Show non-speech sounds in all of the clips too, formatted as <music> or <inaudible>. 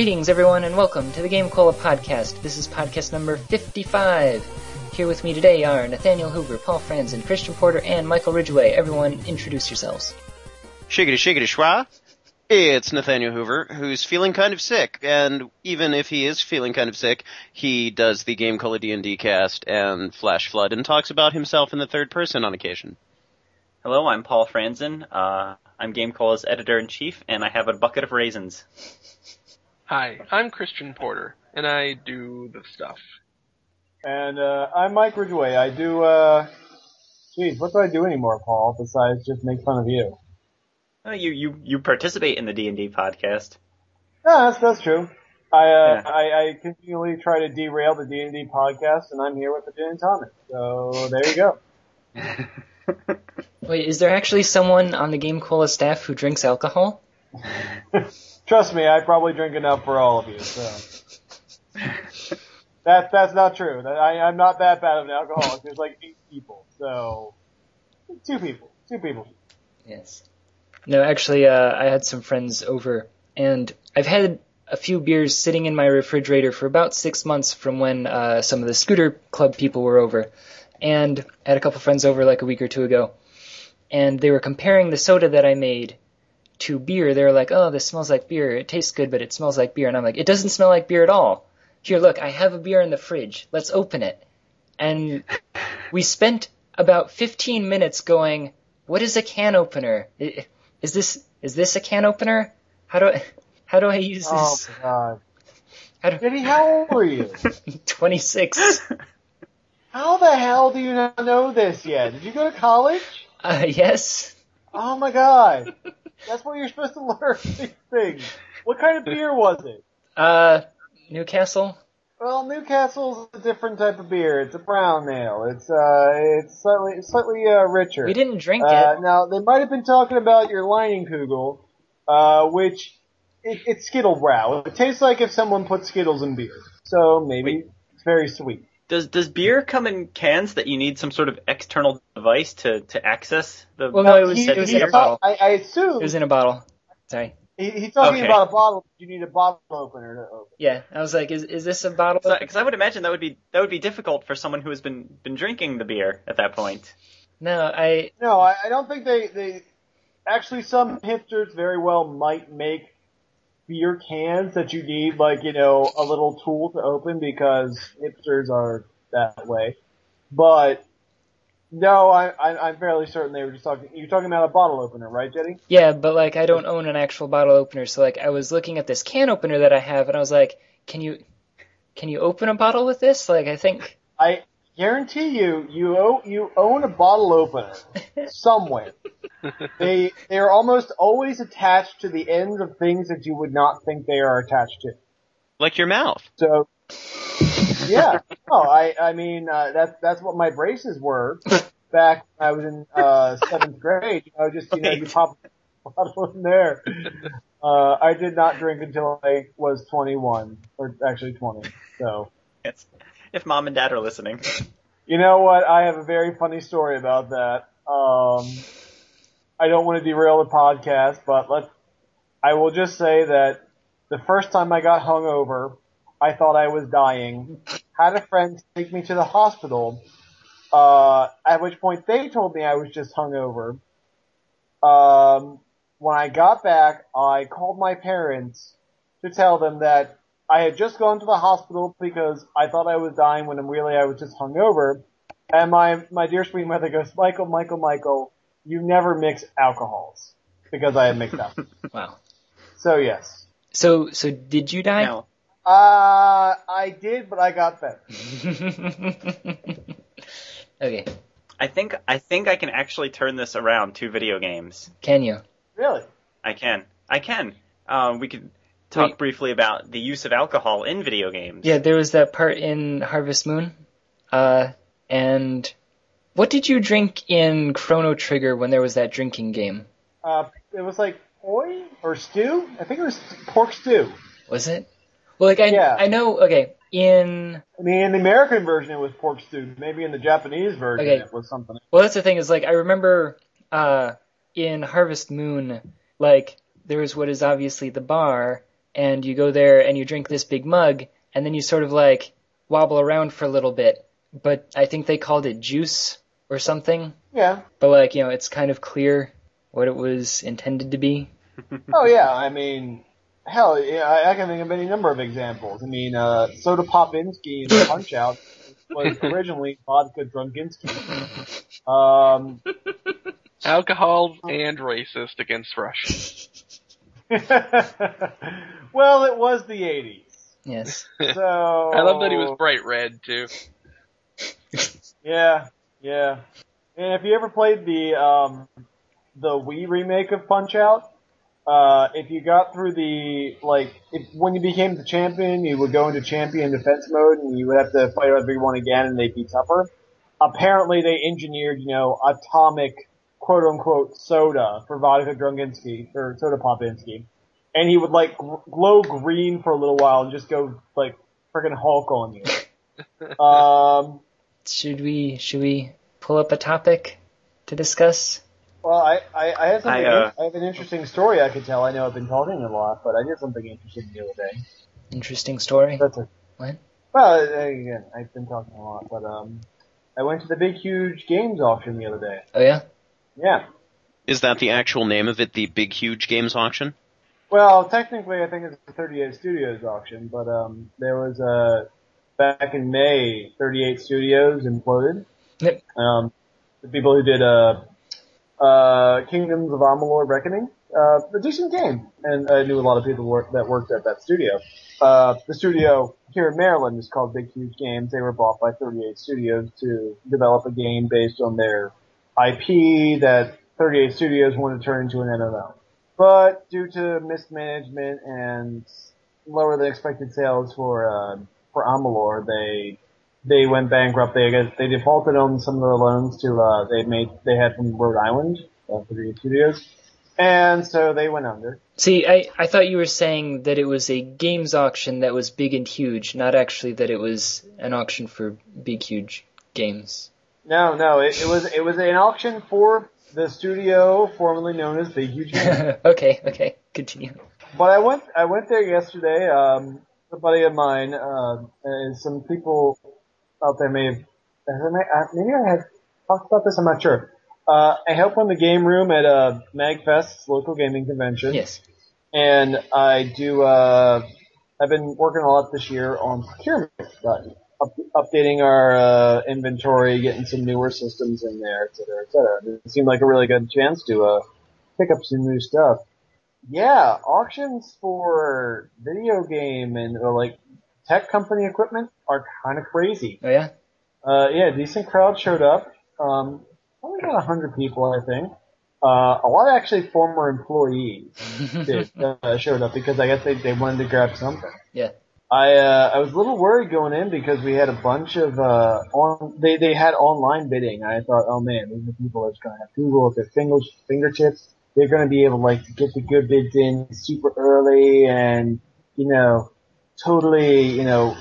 Greetings, everyone, and welcome to the Game Cola podcast. This is podcast number 55. Here with me today are Nathaniel Hoover, Paul Franzen, Christian Porter, and Michael Ridgeway. Everyone, introduce yourselves. Shiggity shiggity schwa. It's Nathaniel Hoover, who's feeling kind of sick, and even if he is feeling kind of sick, he does the Game Cola D&D cast and Flash Flood and talks about himself in the third person on occasion. Hello, I'm Paul Franzen. Uh, I'm Game Cola's editor-in-chief, and I have a bucket of raisins. Hi, I'm Christian Porter, and I do the stuff. And uh, I'm Mike Ridgway. I do, uh, geez, what do I do anymore, Paul, besides just make fun of you? Oh, you, you, you participate in the D&D podcast. Yeah, that's, that's true. I, uh, Yeah. I, I continually try to derail the D&D podcast, and I'm here with the Gin and Tonic. So, there you go. <laughs> Wait, is there actually someone on the Game Cola staff who drinks alcohol? <laughs> Trust me, I probably drink enough for all of you, so. <laughs> That, that's not true. That- I, I'm not that bad of an alcoholic. There's like eight people, so. Two people. Two people. Yes. No, actually, uh, I had some friends over, and I've had a few beers sitting in my refrigerator for about six months from when uh, some of the scooter club people were over. And I had a couple friends over like a week or two ago, and they were comparing the soda that I made to beer. they're like, "Oh, this smells like beer. It tastes good, but it smells like beer." And I'm like, "It doesn't smell like beer at all." Here, look, I have a beer in the fridge. Let's open it. And we spent about 15 minutes going, "What is a can opener? Is this is this a can opener? How do I how do I use Oh this?" my god. How do, Diddy, how old are you? <laughs> 26. How the hell do you not know this yet? Did you go to college? Uh, yes. Oh my god. <laughs> That's where you're supposed to <laughs> learn these things. What kind of beer was it? Uh, Newcastle. Well, Newcastle's a different type of beer. It's a brown ale. It's uh, it's slightly slightly uh, richer. We didn't drink Uh, it. now they might have been talking about your Leinenkugel, uh, which it, it's Skittle Brow. It tastes like if someone put Skittles in beer. So maybe it's very sweet. Does, does beer come in cans that you need some sort of external device to, to access the... Well, no, it was, He- it was he in a talk- bottle. I, I assume It was in a bottle. Sorry. he, he's talking Okay. about a bottle. You need a bottle opener to open. Yeah, I was like, is is this a bottle? Because I would imagine that would be that would be difficult for someone who has been been drinking the beer at that point. No, I. No, I, I don't think they, they, actually some hipsters very well might make beer cans that you need like, you know, a little tool to open because hipsters are that way. But, no, I, I, I'm fairly certain they were just talking, you're talking about a bottle opener, right, Jetty? Yeah, but like I don't own an actual bottle opener, so like I was looking at this can opener that I have, and I was like, can you, can you open a bottle with this? Like I think. I guarantee you, you owe, you own a bottle opener somewhere. <laughs> they, they're almost always attached to the ends of things that you would not think they are attached to. Like your mouth. So, yeah, no, I, I mean, uh, that's, that's what my braces were back when I was in, uh, seventh grade. You know, just, you know, you pop a bottle in there. Uh, I did not drink until I was 21, or actually 20, so. Yes. If mom and dad are listening. You know what? I have a very funny story about that. Um, I don't want to derail the podcast, but let I will just say that the first time I got hungover, I thought I was dying. Had a friend take me to the hospital. Uh, at which point they told me I was just hungover. Um, when I got back, I called my parents to tell them that I had just gone to the hospital because I thought I was dying when really I was just hungover. And my, my dear sweet mother goes, Michael, Michael, Michael, you never mix alcohols. Because I had mixed up. <laughs> Wow. so yes. So so did you die? Now, Uh, I did, but I got better. <laughs> okay. I think I think I can actually turn this around to video games. Can you? Really? I can. I can. Um, we could talk Wait. briefly about the use of alcohol in video games. Yeah, there was that part in Harvest Moon. Uh, and what did you drink in Chrono Trigger when there was that drinking game? Uh, it was like poi or stew? I think it was pork stew. Was it? Well, like I Yeah. I know. Okay, in I mean, in the American version it was pork stew. Maybe in the Japanese version Okay. it was something. well, that's the thing is like I remember uh in Harvest Moon, like there was what is obviously the bar, and you go there and you drink this big mug, and then you sort of like wobble around for a little bit. But I think they called it juice or something. Yeah. But like, you know, it's kind of clear what it was intended to be. <laughs> Oh yeah, I mean, hell, yeah, I, I can think of any number of examples. I mean, uh, Soda Popinski in Punch Out was <laughs> originally vodka Drunkinsky. Um, Alcohol and racist against Russia. <laughs> <laughs> well, it was the 80s. Yes. So <laughs> I love that he was bright red too. <laughs> Yeah, yeah. And if you ever played the um, the Wii remake of Punch Out, uh, if you got through the like, if, when you became the champion, you would go into champion defense mode, and you would have to fight everyone again, and they'd be tougher. Apparently, they engineered, you know, atomic quote unquote soda for Vodka Drunkinsky or Soda Popinski, and he would like gl- glow green for a little while and just go like freaking Hulk on you. <laughs> um, Should we should we pull up a topic to discuss? Well, I, I, I have something. I, uh, I have an interesting story I could tell. I know I've been talking a lot, but I did something interesting the other day. Interesting story. That's a, What? well, uh, again, I've been talking a lot, but um, I went to the big, huge games auction the other day. Oh yeah. Yeah. Is that the actual name of it? The Big Huge Games Auction? Well, technically, I think it's the 38 Studios auction, but um, there was a back in May, 38 Studios imploded. Yep. Um, the people who did uh, uh, Kingdoms of Amalur Reckoning, uh, a decent game, and I knew a lot of people work, that worked at that studio. Uh, the studio here in Maryland is called Big Huge Games. They were bought by 38 Studios to develop a game based on their IP that 38 Studios wanted to turn into an MMO. But due to mismanagement and lower than expected sales for uh, for Amalur, they they went bankrupt. They they defaulted on some of their loans to uh, they made they had from Rhode Island, uh, 38 Studios, and so they went under. See, I, I thought you were saying that it was a games auction that was big and huge, not actually that it was an auction for big, huge games. No, no, it, it was it was an auction for the studio formerly known as Big Huge <laughs> okay, okay, continue. But I went I went there yesterday. Um, a buddy of mine uh, and some people out there may have maybe I had talked about this. I'm not sure. Uh, I help run the game room at uh, MagFest, local gaming convention. Yes. and I do. Uh, I've been working a lot this year on procurement, up, updating our uh, inventory, getting some newer systems in there, et cetera, et cetera. It seemed like a really good chance to uh, pick up some new stuff. Yeah, auctions for video game and or like tech company equipment are kind of crazy. Oh yeah? Uh, yeah, decent crowd showed up. Um, only about a hundred people, I think. Uh, a lot of actually former employees <laughs> did, uh, showed up because I guess they, they wanted to grab something. Yeah. I, uh, I was a little worried going in because we had a bunch of, uh, on, they, they had online bidding. I thought, oh man, these are people that's gonna have Google at their fingers, fingertips. They're gonna be able like to get the good bids in super early and, you know, totally, you know,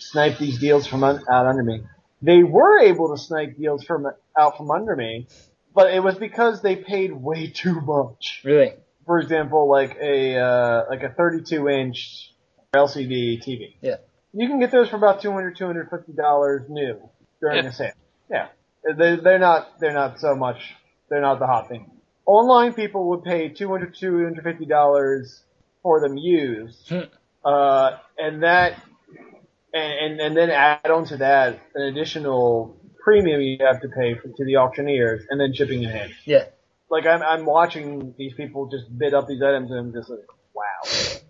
snipe these deals from un- out under me. They were able to snipe deals from out from under me, but it was because they paid way too much. Really? For example, like a uh, like a 32 inch LCD TV. Yeah. You can get those for about 200 250 dollars new during Yeah. a sale. Yeah. They they're not they're not so much they're not the hot thing. Online people would pay 200 250 dollars for them used. Hmm. Uh, and that and, and and then add on to that an additional premium you have to pay for, to the auctioneers and then shipping and handling. Yeah. Like I'm I'm watching these people just bid up these items and I'm just like, wow,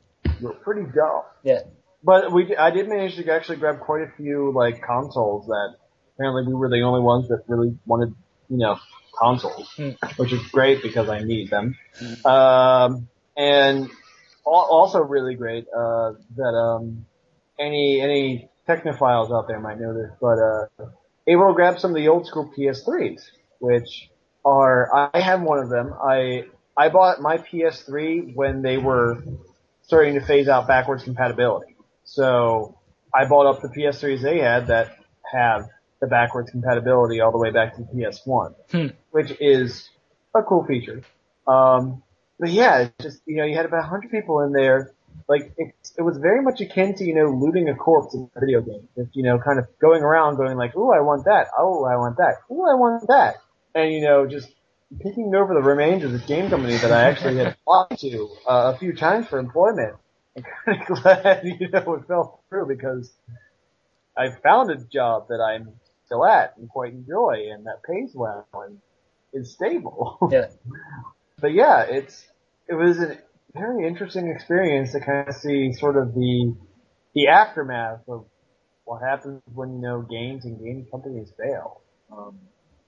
you're pretty dumb. Yeah. But we I did manage to actually grab quite a few like consoles that apparently we were the only ones that really wanted you know consoles, Hmm. which is great because I need them. Um, and also really great uh, that um, any any technophiles out there might know this, but uh, able to grab some of the old school PS3s, which are I have one of them. I I bought my PS3 when they were starting to phase out backwards compatibility. So I bought up the PS3s they had that have the backwards compatibility all the way back to the PS1, Hmm. which is a cool feature. Um, but yeah, it's just, you know, you had about 100 people in there like it, it was very much akin to you know looting a corpse in a video game. Just you know, kind of going around, going like, "Ooh, I want that. Oh, I want that. Ooh, I want that," and you know, just picking over the remains of this game company that I actually had <laughs> applied to uh, a few times for employment. I'm kind of <laughs> glad you know it fell through because I found a job that I'm still at and quite enjoy and that pays well and is stable. <laughs> Yeah. but yeah, it's it was a very interesting experience to kind of see sort of the the aftermath of what happens when you know games and game companies fail. Um,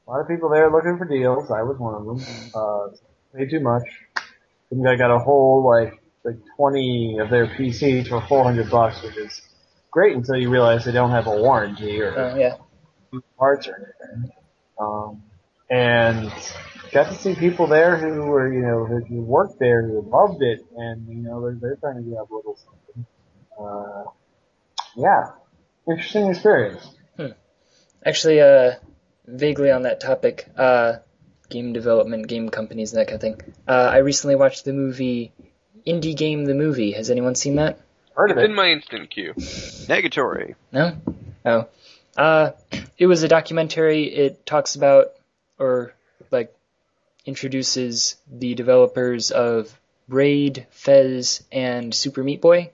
a lot of people there looking for deals. I was one of them. Uh, way too much. I think I got a whole like like 20 of their PCs for 400 bucks, which is great until you realize they don't have a warranty or Uh, yeah. parts or anything. Um, and got to see people there who were, you know, who, who worked there, who loved it, and you know, they're, they're trying to give up a little something. Uh, yeah, interesting experience. Actually, uh, vaguely on that topic, uh, game development, game companies, and that kind of thing. Uh, I recently watched the movie Indie Game the Movie. Has anyone seen that? Heard of It's it? in my instant queue. Negatory. No? Oh. Uh, it was a documentary. It talks about, or, like, introduces the developers of Braid, Fez, and Super Meat Boy,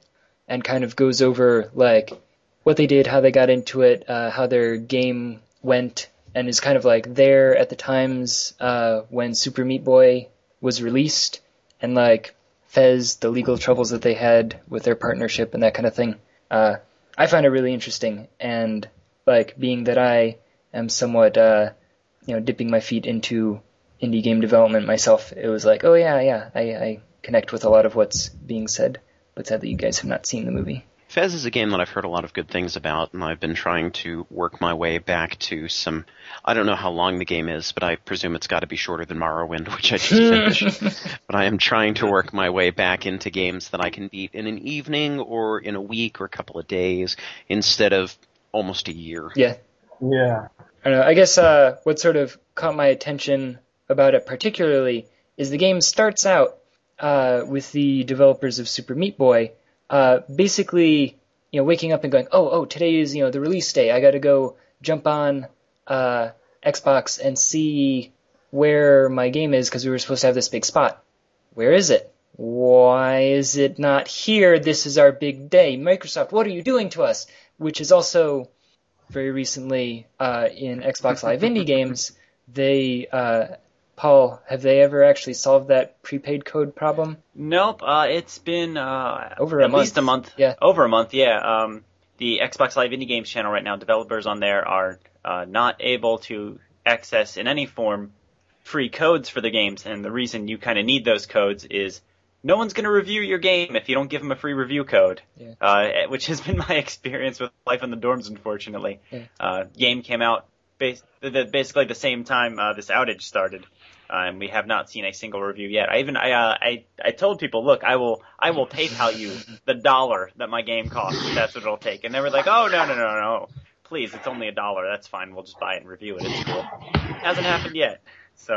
and kind of goes over, like, what they did, how they got into it, uh, how their game went, and is kind of like there at the times, uh, when Super Meat Boy was released, and like, Fez, the legal troubles that they had with their partnership and that kind of thing. Uh, I find it really interesting, and like being that I am somewhat, uh, you know, dipping my feet into indie game development myself, it was like, oh yeah, yeah, I, I connect with a lot of what's being said. But sadly, you guys have not seen the movie. Fez is a game that I've heard a lot of good things about, and I've been trying to work my way back to some. I don't know how long the game is, but I presume it's got to be shorter than Morrowind, which I just finished. <laughs> but I am trying to work my way back into games that I can beat in an evening or in a week or a couple of days instead of almost a year. Yeah, Yeah. I don't know. I guess uh, what sort of caught my attention about it particularly is the game starts out uh, with the developers of Super Meat Boy uh, basically, you know, waking up and going, oh, oh, today is you know the release day. I got to go jump on uh, Xbox and see where my game is because we were supposed to have this big spot. Where is it? Why is it not here? This is our big day. Microsoft, what are you doing to us? Which is also very recently uh, in Xbox Live <laughs> Indie games, they uh, Paul, have they ever actually solved that prepaid code problem? Nope. Uh, it's been uh, Over a at month. least a month. Yeah. Over a month. Yeah. Um, the Xbox Live Indie Games channel right now, developers on there are uh, not able to access in any form free codes for the games, and the reason you kind of need those codes is no one's going to review your game if you don't give them a free review code. Yeah. Uh, <laughs> which has been <laughs> my experience with Life in the Dorms, unfortunately. Yeah. Uh, game came out bas- the, the, basically the same time uh, this outage started. And we have not seen a single review yet. I even I, uh, I I told people, look, I will I will PayPal you <laughs> the dollar that my game costs. If that's what it'll take. And they were like, oh no no no no, please, it's only a dollar. That's fine. We'll just buy it and review it. It's cool. Hasn't happened yet. So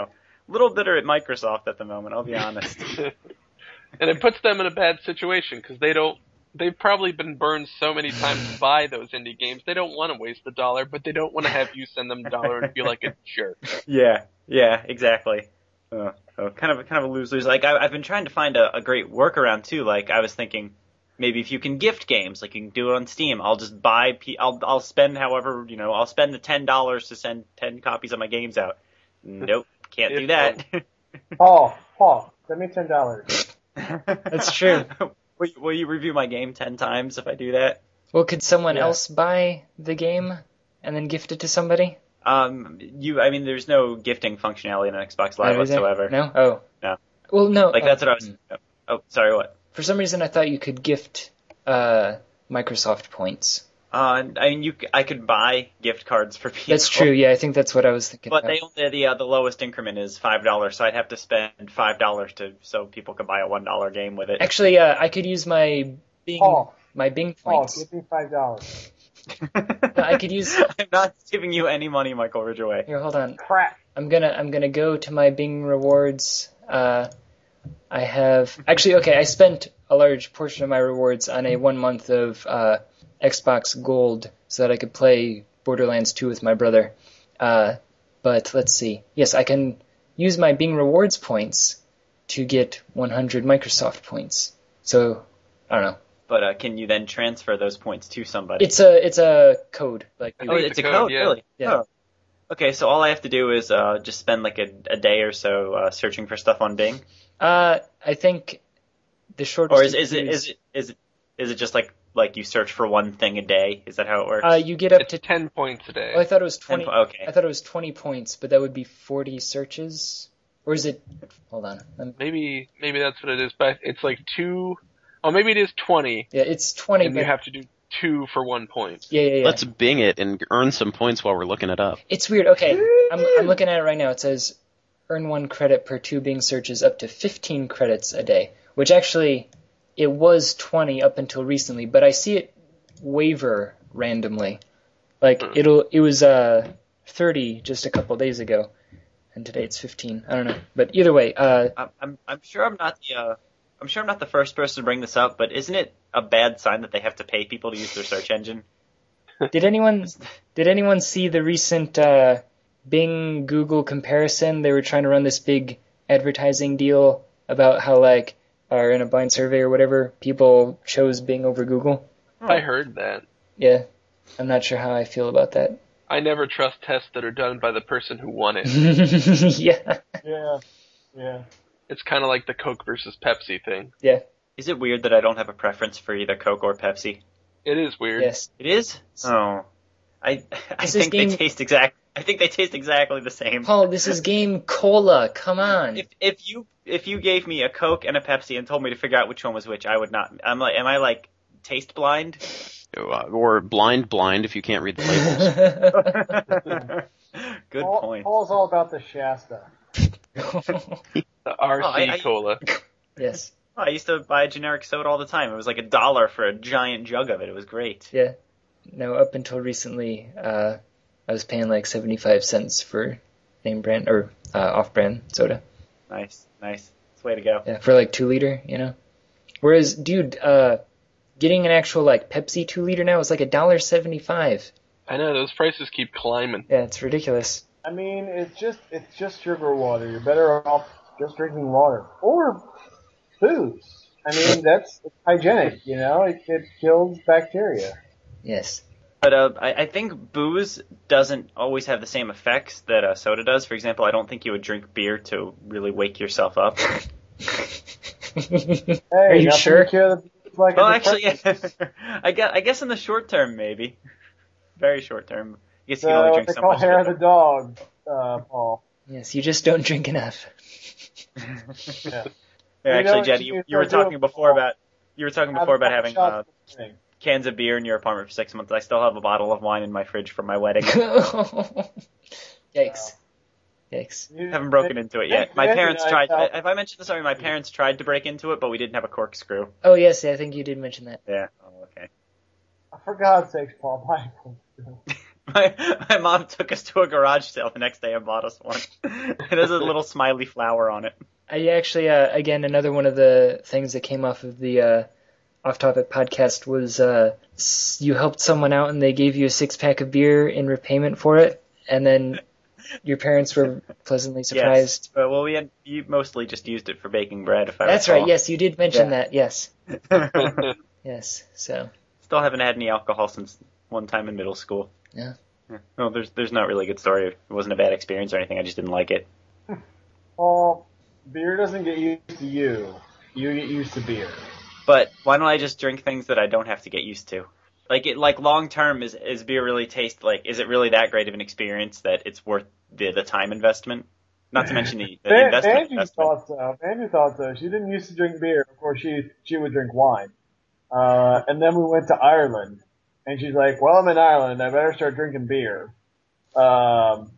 a little bitter at Microsoft at the moment. I'll be honest. <laughs> and it puts them in a bad situation because they don't. They've probably been burned so many times to buy those indie games. They don't want to waste the dollar, but they don't want to have you send them a dollar and feel like a jerk. <laughs> Yeah, yeah, exactly. Uh, so kind of kind of a lose lose. Like I, I've been trying to find a, a great workaround too. Like I was thinking, maybe if you can gift games, like you can do it on Steam. I'll just buy. P- I'll I'll spend however you know. I'll spend the ten dollars to send ten copies of my games out. Nope, can't do that. <laughs> Paul, Paul, send me ten dollars. That's true. <laughs> will, you, will you review my game ten times if I do that? Well, could someone Yeah. else buy the game and then gift it to somebody? Um, you. I mean, there's no gifting functionality in an Xbox Live Oh, is there? whatsoever. No. Oh. No. Well, no. Like oh, that's what I was. hmm. Oh, sorry. What? For some reason, I thought you could gift uh, Microsoft points. Uh, I mean, you. I could buy gift cards for people. That's true. Yeah, I think that's what I was thinking. But about. they only the uh, the lowest increment is five dollars, so I'd have to spend five dollars to so people could buy a one dollar game with it. Actually, uh, I could use my Bing Paul, my Bing Paul, points. give me five dollars. I could use. <laughs> I'm not giving you any money, Michael Ridgeway. Here, hold on. Crap. I'm gonna I'm gonna go to my Bing rewards uh, I have actually okay. I spent a large portion of my rewards on a one month of uh, Xbox Gold so that I could play Borderlands 2 with my brother. Uh, but let's see. Yes, I can use my Bing Rewards points to get 100 Microsoft points. So I don't know. But uh, can you then transfer those points to somebody? It's a it's a code. Like oh, it's a code, code, yeah. really? Yeah. Oh. Okay, so all I have to do is uh, just spend like a, a day or so uh, searching for stuff on Bing, uh, I think the shortest. or is, is can it use- is it is it is it just like like you search for one thing a day? Is that how it works? Uh, you get up It's to. ten points a day. Oh, I thought it was Ten twenty. po- okay. I thought it was twenty points, but that would be forty searches. Or is it? Hold on. Let me- Maybe maybe that's what it is, but it's like two oh maybe it is twenty Yeah, it's twenty. and But you have to do two for one point. yeah, yeah, yeah. Let's Bing it and earn some points while we're looking it up. It's weird. Okay, I'm I'm looking at it right now. It says earn one credit per two Bing searches up to 15 credits a day, which actually it was 20 up until recently, but I see it waver randomly. Like Hmm. it'll it was uh 30 just a couple days ago, and today it's 15. I don't know, but either way, uh, I'm, I'm I'm sure I'm not the uh, I'm sure I'm not the first person to bring this up, but isn't it a bad sign that they have to pay people to use their search engine? <laughs> did anyone did anyone see the recent uh, Bing Google comparison? They were trying to run this big advertising deal about how like or in a blind survey or whatever, people chose Bing over Google. I heard that. Yeah, I'm not sure how I feel about that. I never trust tests that are done by the person who won it. <laughs> yeah, Yeah, yeah. It's kind of like the Coke versus Pepsi thing. yeah, Is it weird that I don't have a preference for either Coke or Pepsi? It is weird. yes. It is. Oh, I I This think game- they taste exact. I think they taste exactly the same. Paul, this is game cola. Come on. If if you if you gave me a Coke and a Pepsi and told me to figure out which one was which, I would not. I'm like, am I like taste blind? Uh, Or blind blind if you can't read the <laughs> labels. <laughs> Good Paul, point. Paul's all about the Shasta. <laughs> The RC Oh, I- I- cola. <laughs> yes. I used to buy a generic soda all the time. It was like a dollar for a giant jug of it. It was great. Yeah. No, up until recently, uh, I was paying like 75 cents for name brand or uh, off-brand soda. Nice, nice. That's the way to go. Yeah, for like two liter, you know. Whereas, dude, uh, getting an actual like Pepsi two liter now is like a dollar seventy-five. I know those prices keep climbing. Yeah, it's ridiculous. I mean, it's just it's just sugar water. You're better off just drinking water or booze. I mean, <laughs> that's hygienic. You know, it, it kills bacteria. Yes. But uh, I, I think booze doesn't always have the same effects that uh, soda does. For example, I don't think you would drink beer to really wake yourself up. <laughs> Hey, Are you sure? to cure the booze like well, actually, depression. <laughs> I guess I guess in the short term, maybe. Very short term. I guess you can only drink they so call much. hair of of it. the dog, uh, Paul. yes, you just don't drink enough. Yeah. <laughs> Yeah, actually, know, Jenny, you you, you were talking before about you were talking before about having uh, of the thing. cans of beer in your apartment for six months. I still have a bottle of wine in my fridge from my wedding. <laughs> Yikes. Yikes. You- haven't broken into it yet. Yeah, My parents tried. I- Have I mentioned this already? My parents tried to break into it, but we didn't have a corkscrew. Oh yes, I think you did mention that. Yeah. Oh, okay. For God's sakes, Paul, buy one. <laughs> My my mom took us to a garage sale the next day and bought us one. it has a little smiley flower on it. I actually, uh, again, another one of the things that came off of the uh, off-topic podcast was uh, you helped someone out and they gave you a six-pack of beer in repayment for it, and then your parents were pleasantly surprised. Yes. But, well, we had you mostly just used it for baking bread. If I That's recall. right. Yes, you did mention Yeah. that. Yes. <laughs> Yes. So. Still haven't had any alcohol since one time in middle school. Yeah. No, there's there's not really a good story. It wasn't a bad experience or anything. I just didn't like it. Paul, <laughs> beer doesn't get used to you. You get used to beer. But why don't I just drink things that I don't have to get used to? Like it, like long term, is is beer really taste like? Is it really that great of an experience that it's worth the the time investment? Not to mention the, <laughs> the investment. Banjo investment. thought so. Banjo thought so. She didn't used to drink beer. Of course, she she would drink wine. Uh, and then we went to Ireland, and she's like, "Well, I'm in Ireland. I better start drinking beer." Um,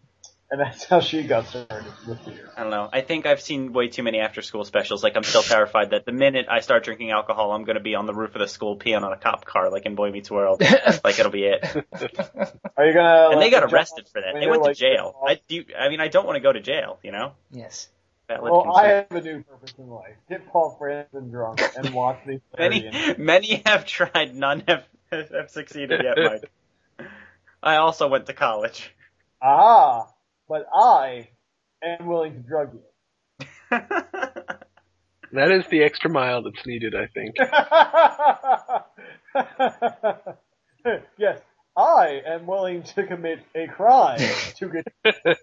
and that's how she got started with beer. I don't know. I think I've seen way too many after school specials. Like I'm still terrified that the minute I start drinking alcohol, I'm going to be on the roof of the school peeing on a cop car, like in Boy Meets World. <laughs> like it'll be it. Are you gonna? And they got arrested for that. They window went to jail. I do. I mean, I don't want to go to jail. You know. yes. Valid Well, I have a new purpose in life. Get Paul Franzen drunk and watch me <laughs> Many, many have tried, none have, have succeeded yet, Mike. <laughs> I also went to college. Ah, but I am willing to drug you. <laughs> That is the extra mile that's needed, I think. <laughs> yes, I am willing to commit a crime to get. <laughs>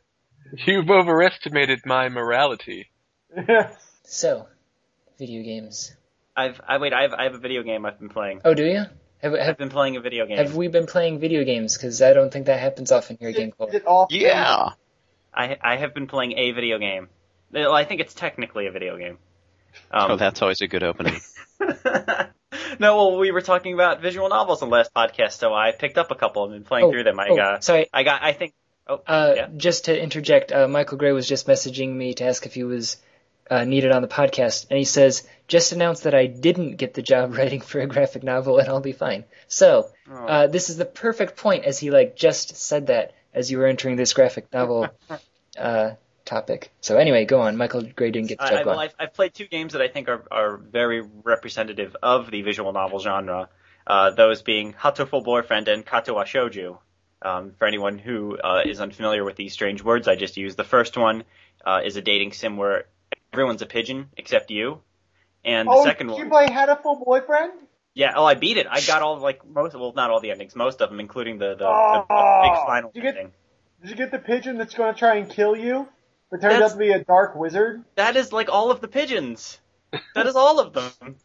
You've overestimated my morality. Yes. So, video games. I've, I wait, I have, I have a video game I've been playing. Oh, do you? Have, I've been playing a video game. have we been playing video games? Because I don't think that happens often here at Game Is Club. it off? Yeah. I, I have been playing a video game. Well, I think it's technically a video game. Um, Oh, that's always a good opening. <laughs> no, well, we were talking about visual novels in the last podcast, so I picked up a couple and been playing Oh, through them. I oh, got, sorry. I got, I think. Oh, Uh, yeah. Just to interject, uh, Michael Gray was just messaging me to ask if he was uh, needed on the podcast, and he says, "Just announced that I didn't get the job <laughs> writing for a graphic novel, and I'll be fine." So, Oh. uh, this is the perfect point, as he like just said that as you were entering this graphic novel <laughs> uh, topic. So anyway, go on. Michael Gray didn't get the I, job. I, Go well, on. I've, I've played two games that I think are, are very representative of the visual novel genre. Uh, those being Hatoful Boyfriend and Katawa Shoujo. Um, for anyone who uh, is unfamiliar with these strange words I just used, the first one uh, is a dating sim where everyone's a pigeon except you, and the Oh, second did you one, play Hatoful Boyfriend? Yeah, oh, I beat it. I got all like most, well, not all the endings, most of them, including the the, the, the Oh, big final did you get- ending. Did you get the pigeon that's going to try and kill you? But turns That's- out to be a dark wizard. That is like all of the pigeons. That is all of them.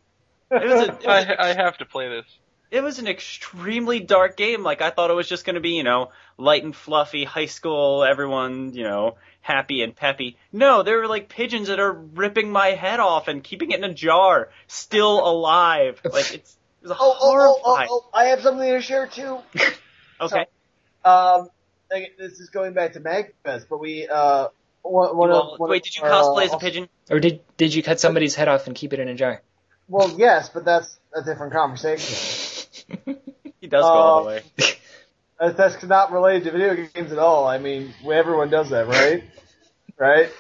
It was a, it <laughs> was I, I have to play this. it was an extremely dark game. Like I thought it was just going to be, you know, light and fluffy, high school, everyone, you know, happy and peppy. No, there were like pigeons that are ripping my head off and keeping it in a jar, still alive. Like it's it was Oh, oh, oh, oh, oh, I have something to share too. <laughs> Okay, Um, this is going back to MagFest, but we, uh, one, one well, of, one wait, of did you our, cosplay uh, as a pigeon? Or did did you cut somebody's head off and keep it in a jar? Well, yes, but that's a different conversation. <laughs> He does go all uh, the way. That's, that's not related to video games at all. I mean, everyone does that, right? <laughs> right?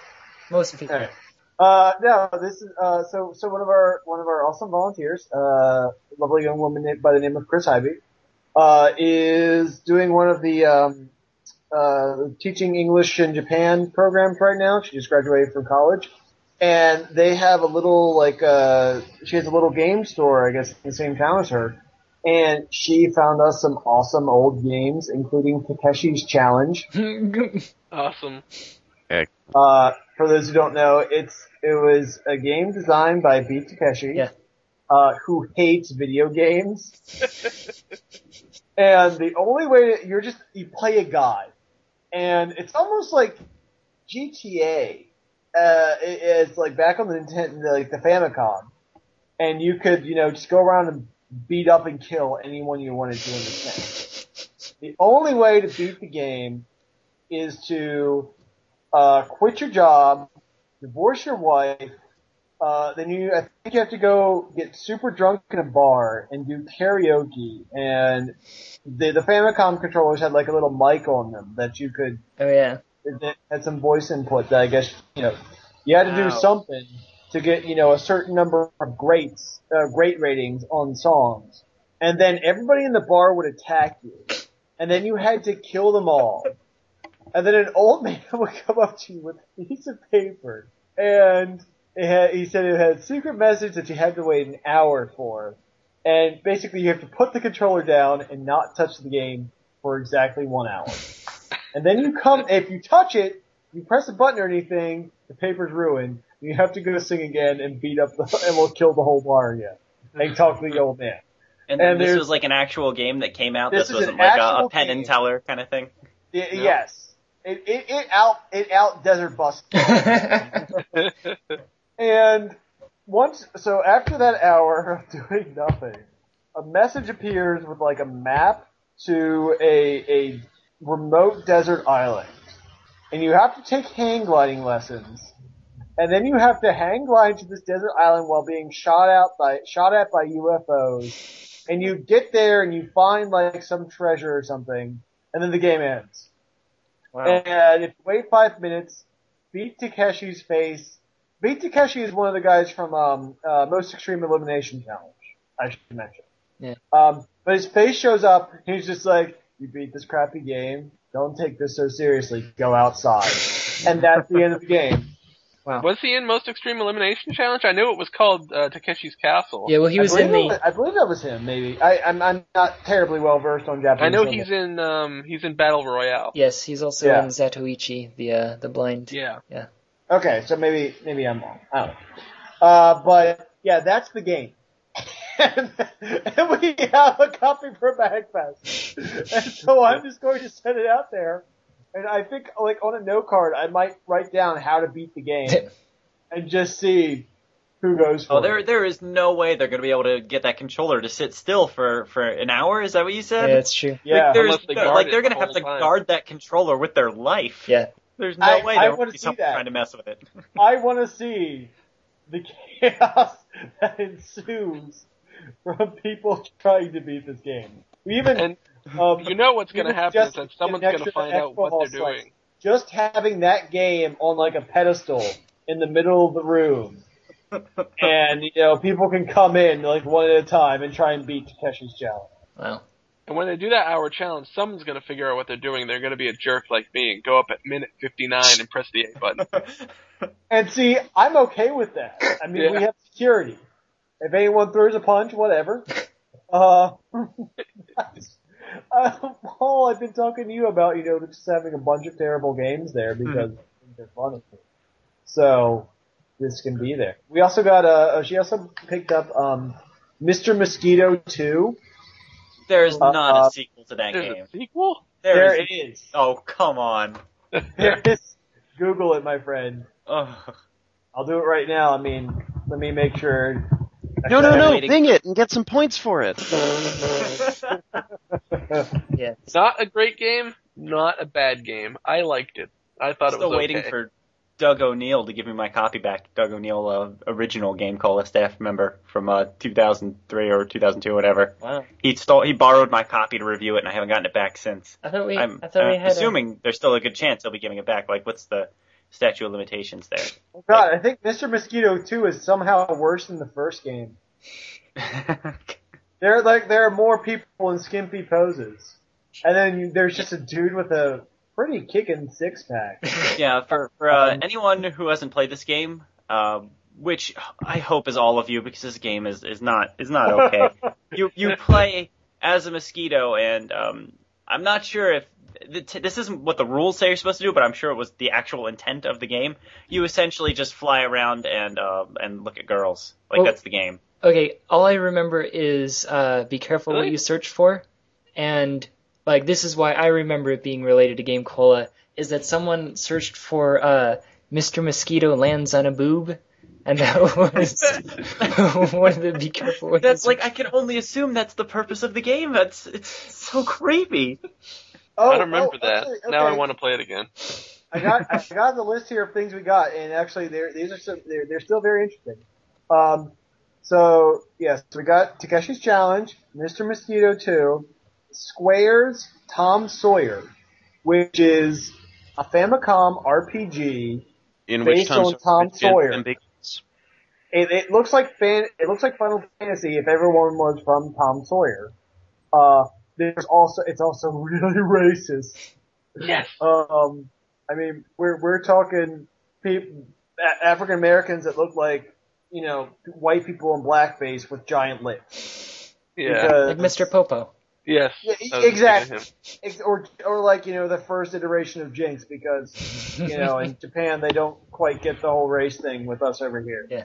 Most people. Okay. Uh, no, this is, uh, so, so one of our, one of our awesome volunteers, uh, a lovely young woman named- by the name of Chris Hybe, uh, is doing one of the, um, uh, teaching English in Japan programs right now. She just graduated from college. And they have a little, like, uh, she has a little game store, I guess, in the same town as her. And she found us some awesome old games, including Takeshi's Challenge. <laughs> Awesome. Uh, for those who don't know, it's it was a game designed by Beat Takeshi, Yeah. uh, who hates video games. and the only way to, you're just you play a guy, and it's almost like GTA. Uh, it, it's like back on the Nintendo, like the Famicom, and you could you know just go around and beat up and kill anyone you wanted to in the game. The only way to beat the game is to uh, quit your job, divorce your wife, uh, then you, I think you have to go get super drunk in a bar and do karaoke. And the, the Famicom controllers had like a little mic on them that you could, Oh yeah. it had some voice input that I guess, you know, you had to do something to get, you know, a certain number of greats, uh, great ratings on songs. And then everybody in the bar would attack you. And then you had to kill them all. And then an old <laughs> man would come up to you with a piece of paper, and it had, he said it had a secret message that you had to wait an hour for. And basically, you have to put the controller down and not touch the game for exactly one hour. And then you come, if you touch it, you press a button or anything, the paper's ruined. You have to go sing again and beat up the, <laughs> and we'll kill the whole bar again. And talk to the old man. And, and this was like an actual game that came out. This This, wasn't like a, a Penn and. Teller kind of thing. Y- Yes. It, it, it out, it out desert bus <laughs> <laughs> And once, so after that hour of <laughs> doing nothing, a message appears with like a map to a, a remote desert island. And you have to take hang gliding lessons. And then you have to hang glide to this desert island while being shot out by, shot at by UFOs. And you get there and you find like some treasure or something. And then the game ends. Wow. And if you wait five minutes, beat Takeshi's face Beat Takeshi is one of the guys from um, uh, Most Extreme Elimination Challenge. I should mention. Yeah. Um, but his face shows up. And he's just like, "You beat this crappy game. Don't take this so seriously. Go outside." <laughs> and that's the end of the game. Was he in Most Extreme Elimination Challenge? I knew it was called uh, Takeshi's Castle. Yeah, well, he was in the. that, I believe that was him. Maybe I, I'm, I'm not terribly well versed on Japanese. I know cinema. he's in um he's in Battle Royale. Yes, he's also Yeah. in Zatoichi, the uh, the blind. Yeah. Yeah. Okay, so maybe maybe I'm wrong. I don't know. Uh, but yeah, that's the game. and, <laughs> and we have a copy for Magfest. <laughs> And so I'm just going to send it out there. And I think like on a note card I might write down how to beat the game <laughs> and just see who goes oh, for Oh, there it. there is no way they're going to be able to get that controller to sit still for for an hour. Is that what you Yeah, said? that's true. Yeah. Like, there's, they no, like they're going to have to time. guard that controller with their life. Yeah. There's no I- way I there wanna be see that. trying to mess with it. <laughs> I want to see the chaos <laughs> that ensues from people trying to beat this game. We even And um, you know what's going to even happen is that someone's going to to find out what they're site. doing. just having that game on like a pedestal in the middle of the room, and you know people can come in like one at a time and try and beat Takeshi's challenge. Wow. And when they do that hour challenge, someone's going to figure out what they're doing. They're going to be a jerk like me and go up at minute 59 and press the A button. <laughs> And see, I'm okay with that. I mean, we have security. If anyone throws a punch, whatever. Uh, <laughs> <laughs> uh, <laughs> Paul, I've been talking to you about, you know, just having a bunch of terrible games there because they're funny. So, this can be there. We also got, uh, she also picked up, um, Mr. Mosquito 2. There's Uh, not uh, a sequel to that game. a sequel? There is. is. Oh come on. <laughs> There is. Google it, my friend. Ugh. I'll do it right now. I mean, let me make sure. No, no, no, waiting. bing it and get some points for it. <laughs> Yeah. Not a great game, not a bad game. I liked it. I thought it was Still waiting okay. for Doug O'Neill to give me my copy back. Doug O'Neill, uh, original Game Cola staff member from uh, 2003 or 2002, or whatever. Wow. He stole, he borrowed my copy to review it, and I haven't gotten it back since. I thought we. I'm, I thought we I'm had. assuming there's still a good chance he'll be giving it back. Like, what's the statute of limitations there? Oh God, I think Mr. Mosquito 2 is somehow worse than the first game. <laughs> There are like there are more people in skimpy poses, and then you, there's just a dude with a pretty kicking six pack. <laughs> yeah, for for uh, anyone who hasn't played this game, um, which I hope is all of you, because this game is is not is not okay. <laughs> you you play as a mosquito, and um, I'm not sure if this isn't what the rules say you're supposed to do, but I'm sure it was the actual intent of the game. You essentially just fly around and uh, and look at girls. Like Well- that's the game. Okay, all I remember is uh, be careful what you search for, and like this is why I remember it being related to Game Cola is that someone searched for uh, Mr. Mosquito lands on a boob, and that <laughs> was one of the be careful what you That's like I can only assume that's the purpose of the game. That's it's so creepy. Oh, I don't remember oh, that. okay, Now I want to play it again. I got I got the list here of things we got, and actually they're these are some, they're they're still very interesting. Um, so yes, we got Takeshi's Challenge, Mr. Mosquito 2, Squares Tom Sawyer, which is a Famicom RPG. In which Based Tom on Tom is Sawyer. Ambiguous. It, it looks like fan. It looks like Final Fantasy if everyone was from Tom Sawyer. Uh, there's also it's also <laughs> really racist. Yes. Um, I mean, we're we're talking people, African Americans that look like you know white people in blackface with giant lips. Yeah. Because- like Mr. Popo. yes. Yeah, exactly. thinking of him. Ex- or or like you know the first iteration of Jynx because you know in <laughs> Japan they don't quite get the whole race thing with us over here. Yeah.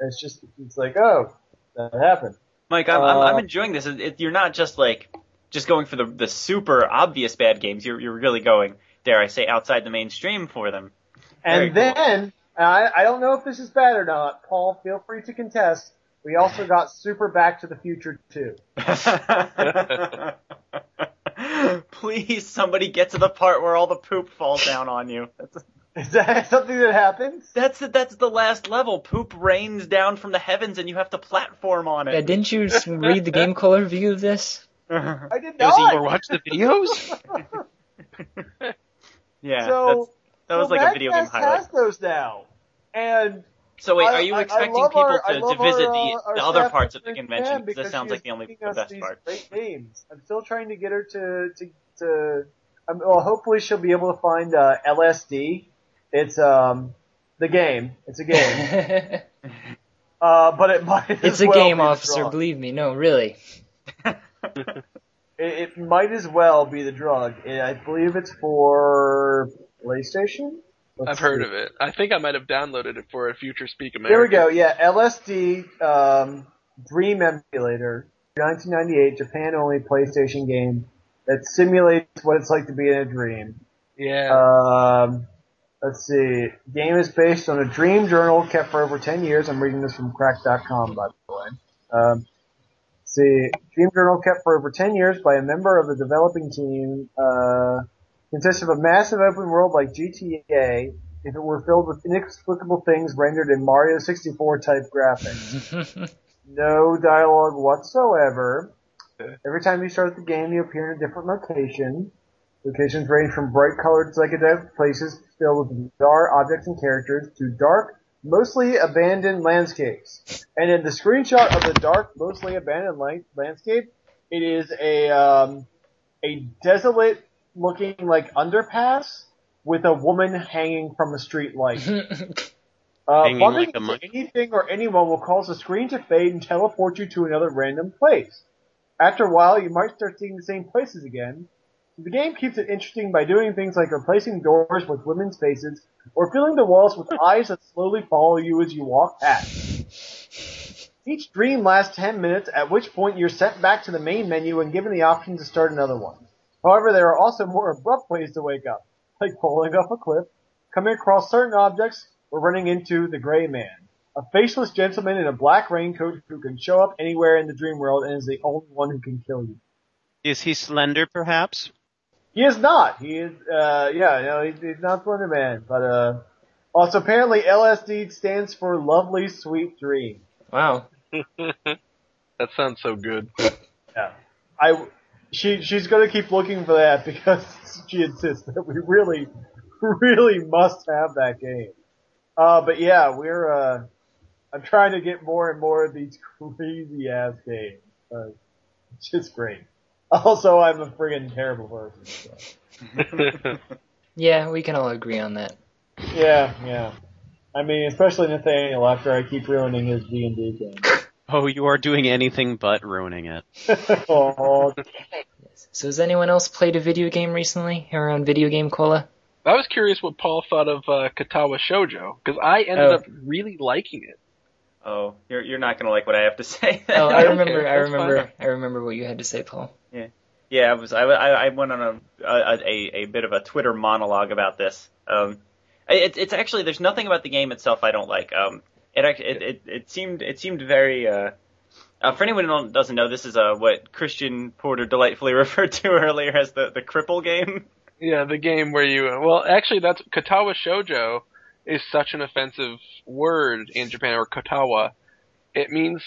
It's just it's like oh that happened. Mike, I'm, I'm, Uh, I'm enjoying this. It- you're not just like just going for the the super obvious bad games. You're you're really going, dare I say, outside the mainstream for them. Very And cool. then I I don't know if this is bad or not. Paul, feel free to contest. We also got Super Back to the Future too. <laughs> Please, somebody get to the part where all the poop falls down on you. That's Is that <laughs> something that happens? that's the, that's the last level. Poop rains down from the heavens, and you have to platform on Yeah, it. didn't you read the GameCola review of this? <laughs> I did Does he not. or watch the videos? <laughs> yeah, so that's, that was so like a video game highlight. has those now, and So wait, are you I- I expecting love people our- to, to visit our, the, uh, our the other parts of the convention? Because that sounds like the only the best part. Great games. I'm still trying to get her to to to. Um, well, hopefully she'll be able to find uh, LSD. It's um the game. It's a game. <laughs> uh, but it might. it's a well game, be officer. drug. Believe me. No, really. <laughs> It, it might as well be the drug. It, I believe it's for PlayStation. Let's I've heard of it. I think I might have downloaded it for a future Speak America. Here America. we go. Yeah, LSD um, Dream Emulator, 1998 Japan only PlayStation game that simulates what it's like to be in a dream. Yeah. Um, let's see. Game is based on a dream journal kept for over 10 years. I'm reading this from Cracked.com, by the way. Um, see. Dream journal kept for over 10 years by a member of the developing team, uh, consists of a massive open world like GTA if it were filled with inexplicable things rendered in Mario 64 type graphics. <laughs> No dialogue whatsoever. Every time you start the game, you appear in a different location. Locations range from bright colored psychedelic places filled with bizarre objects and characters to dark, mostly abandoned landscapes. And in the screenshot of the dark, mostly abandoned la- landscape, it is a, um, a desolate looking like underpass with a woman hanging from a street light. <laughs> Uh, Hanging like a monkey? anything or anyone will cause the screen to fade and teleport you to another random place. After a while, you might start seeing the same places again. The game keeps it interesting by doing things like replacing doors with women's faces or filling the walls with <laughs> eyes that slowly follow you as you walk past. Each dream lasts 10 minutes, at which point you're sent back to the main menu and given the option to start another one. However, there are also more abrupt ways to wake up, like falling off a cliff, coming across certain objects, or running into the Gray Man, a faceless gentleman in a black raincoat who can show up anywhere in the dream world and is the only one who can kill you. Is he slender, perhaps? He is not. He is, uh, yeah, no, he's, he's not Slender Man, but, uh, also apparently LSD stands for Lovely Sweet Dream. wow. <laughs> that sounds so good. Yeah. I, she, she's gonna keep looking for that <laughs> because she insists that we really, really must have that game. Uh, but yeah, we're, uh, I'm trying to get more and more of these <laughs> crazy ass games. Uh, it's just great. <laughs> Also, I'm a friggin' terrible person. So. <laughs> Yeah, we can all agree on that. Yeah, yeah. I mean, especially Nathaniel after I keep ruining his D&D game. <laughs> Oh, you are doing anything but ruining it. oh, So has anyone else played a video game recently here on Video Game Cola? I was curious what Paul thought of uh, Katawa Shoujo because I ended Oh. up really liking it. Oh, you're you're not gonna like what I have to <laughs> say. Oh, I remember. I remember. fine. I remember what you had to say, Paul. Yeah, yeah, I was. I, I, I went on a, a a a bit of a Twitter monologue about this. Um, it, it's actually there's nothing about the game itself I don't like. Um, it it it, it seemed it seemed very. Uh, uh, for anyone who doesn't know, this is uh, what Christian Porter delightfully <laughs> referred to earlier as the the cripple game. Yeah, the game where you well, actually, that's Katawa Shoujo is such an offensive word in Japan, or Katawa. It means,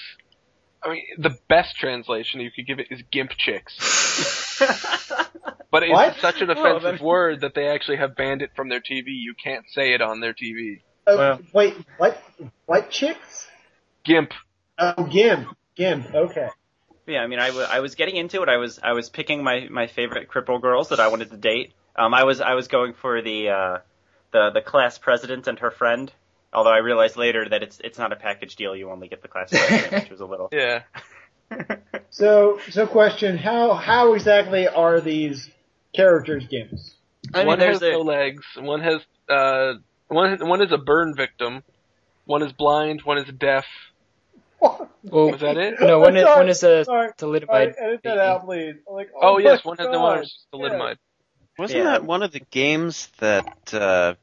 I mean, the best translation you could give it is gimp chicks. But it's What? such an Well, offensive then- word that they actually have banned it from their TV. You can't say it on their TV. Oh, Well. wait, what? What chicks? Gimp. Oh, Gimp. Gimp. Okay. Yeah, I mean, I, w- I was getting into it. I was I was picking my, my favorite cripple girls that I wanted to date. Um, I was I was going for the uh, the the class president and her friend. Although I realized later that it's it's not a package deal. You only get the class president, <laughs> which was a little. Yeah. <laughs> So, so question: How how exactly are these characters gimps? I mean, one there's has a, no legs. One has uh, one one is a burn victim. One is blind. One is deaf. Well, Was that it? no, one is, Sorry, one is a sorry. thalidomide. Alright, edit that out, please. Like, Oh, my yes, one has no God. one is Yeah. Thalidomide. Wasn't Yeah. that one of the games that uh,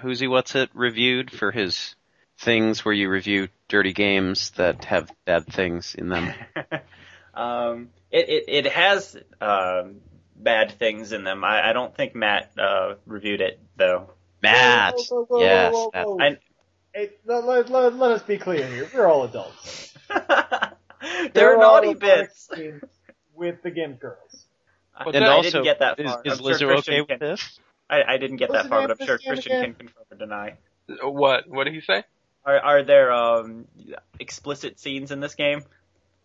Who's He What's It reviewed for his things where you review dirty games that have bad things in them? <laughs> um, it, it it has um, bad things in them. I, I don't think Matt uh, reviewed it though. Matt, Whoa, whoa, whoa, yes, whoa, that's whoa. I- Hey, let, let, let, let us be clear here. We're all adults. <laughs> They're There are naughty erotic bits. with the gimp girls. I, And I also, didn't get that is, far. is I'm sure Lizzo okay with can- this? I, I didn't get What's that the far, but I'm sure Christian again? can confirm or deny. What? What did he say? Are are there um explicit scenes in this game?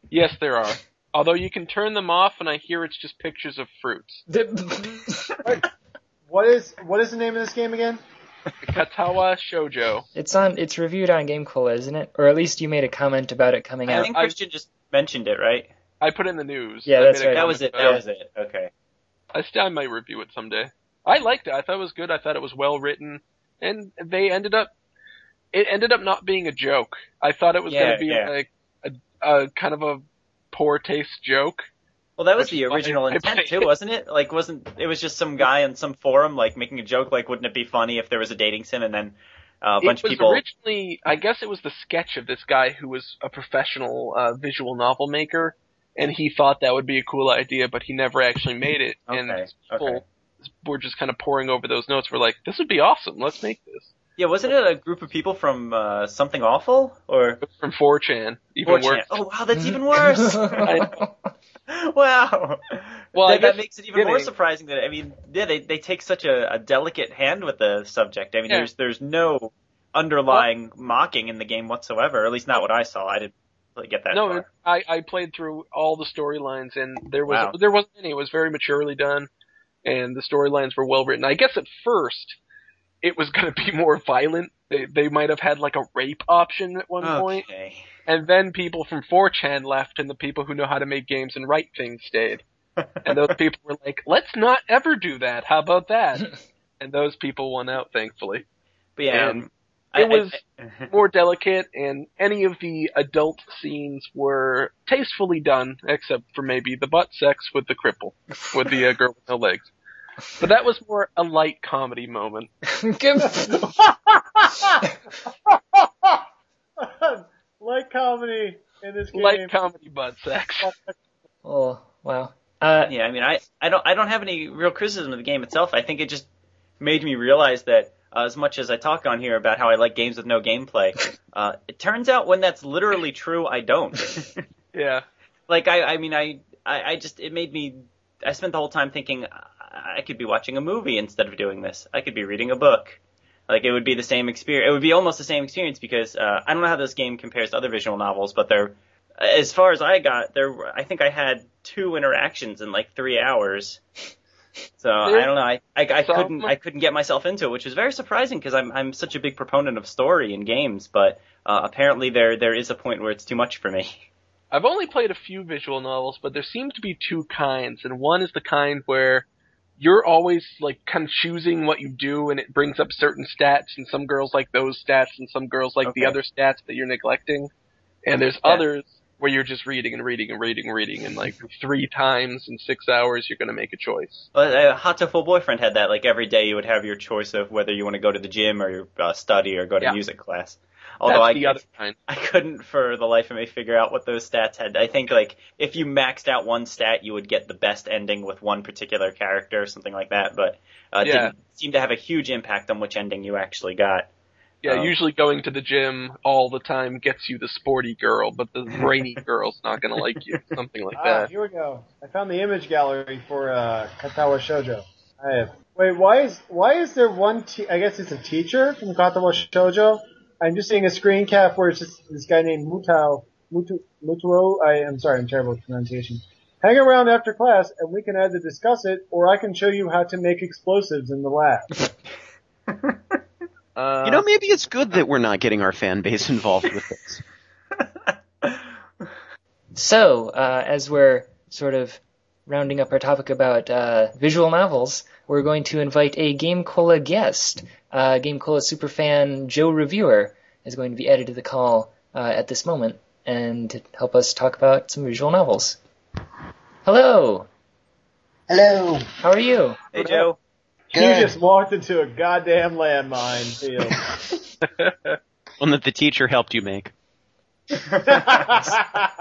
Yes, there are. Although you can turn them off, and I hear it's just pictures of fruits. <laughs> What is what is the name of this game again? Katawa Shoujo. it's on. It's reviewed on GameCola, isn't it? Or at least you made a comment about it coming I out. I think I- Christian just mentioned it, right? I put in the news. Yeah, I that's right. That was it. That was it. Okay. I still I might review it someday. I liked it. I thought it was good. I thought it was well written, and they ended up. It ended up not being a joke. I thought it was Yeah, going to be yeah. like a, a kind of a poor taste joke. Well, that was Which the original <laughs> I intent too, wasn't it? Like, wasn't it was just some guy on some forum like making a joke like, wouldn't it be funny if there was a dating sim and then uh, a bunch it of was people? originally, I guess it was the sketch of this guy who was a professional uh, visual novel maker, and he thought that would be a cool idea, but he never actually made it. And Okay, people okay. were just kind of pouring over those notes. We're like, this would be awesome. Let's make this. Yeah, wasn't it a group of people from uh, something awful or from 4chan, even 4chan? worse. Oh wow, that's even worse. <laughs> <laughs> wow. Well, that, that makes it even more surprising that I mean, yeah, they they take such a, a delicate hand with the subject. I mean, Yeah. there's there's no underlying mocking in the game whatsoever. At least not what I saw. I didn't really get that no, far. it- I, I played through all the storylines, and there was Wow. there wasn't any. It was very maturely done, and the storylines were well written. I guess at first it was <laughs> going to be more violent. They they might have had like a rape option at one Okay. and then people from 4chan left, and the people who know how to make games and write things stayed. <laughs> And those people were like, "Let's not ever do that. How about that?" <laughs> And those people won out, thankfully. But yeah, And it I- I- was I- more delicate, and any of the adult scenes were tastefully done, except for maybe the butt sex with the cripple, with the uh, girl with no legs. But that was more a light comedy moment. <laughs> light comedy in this game. Light comedy butt sex. oh wow. Uh, yeah, I mean, I, I don't I don't have any real criticism of the game itself. I think it just made me realize that uh, as much as I talk on here about how I like games with no gameplay, <laughs> uh, it turns out when that's literally true, I don't. <laughs> Yeah. like I I mean I, I I just it made me I spent the whole time thinking I could be watching a movie instead of doing this. I could be reading a book. Like it would be the same experience. It would be almost the same experience because uh, I don't know how this game compares to other visual novels, but they're as far as I got there. I think I had two interactions in like three hours. So I don't know. I I, I Some- couldn't I couldn't get myself into it, which was very surprising because I'm I'm such a big proponent of story in games, but uh, apparently there there is a point where it's too much for me. <laughs> I've only played a few visual novels, but there seem to be two kinds, and one is the kind where you're always like kind of choosing what you do, and it brings up certain stats, and some girls like those stats, and some girls like the other stats that you're neglecting. And there's Yeah. others where you're just reading and reading and reading and reading, and like three times in six hours you're going to make a choice. But uh, Hatoful Boyfriend had that. Like every day, you would have your choice of whether you want to go to the gym or uh, study or go to Yeah. music class. Although That's I, the other kind. I couldn't for the life of me figure out what those stats had. I think like if you maxed out one stat, you would get the best ending with one particular character or something like that. But uh, it Yeah. didn't seem to have a huge impact on which ending you actually got. Yeah, Oh. usually going to the <laughs> gym all the time gets you the sporty girl, but the <laughs> brainy girl's not going to like you. Something like Ah, that. here we go. I found the image gallery for uh, Katawa Shoujo. I have. Wait, why is why is there one? Te- I guess it's a teacher from Katawa Shoujo. I'm just seeing a screen cap where it's just this guy named Mutao Mutu Mutuo. I am sorry, I'm terrible with pronunciation. Hang around after class, and we can either discuss it, or I can show you how to make explosives in the lab. <laughs> Uh, You know, maybe it's good that we're not getting our fan base involved with this. <laughs> So, uh, as we're sort of rounding up our topic about uh, visual novels, we're going to invite a GameCola guest. Uh, GameCola superfan Joe Reviewer is going to be added to the call uh, at this moment and help us talk about some visual novels. Hello, Hello. how are you? Hey Joe. You Good. just walked into a goddamn landmine field. <laughs> <laughs> One that the teacher helped you make. <laughs>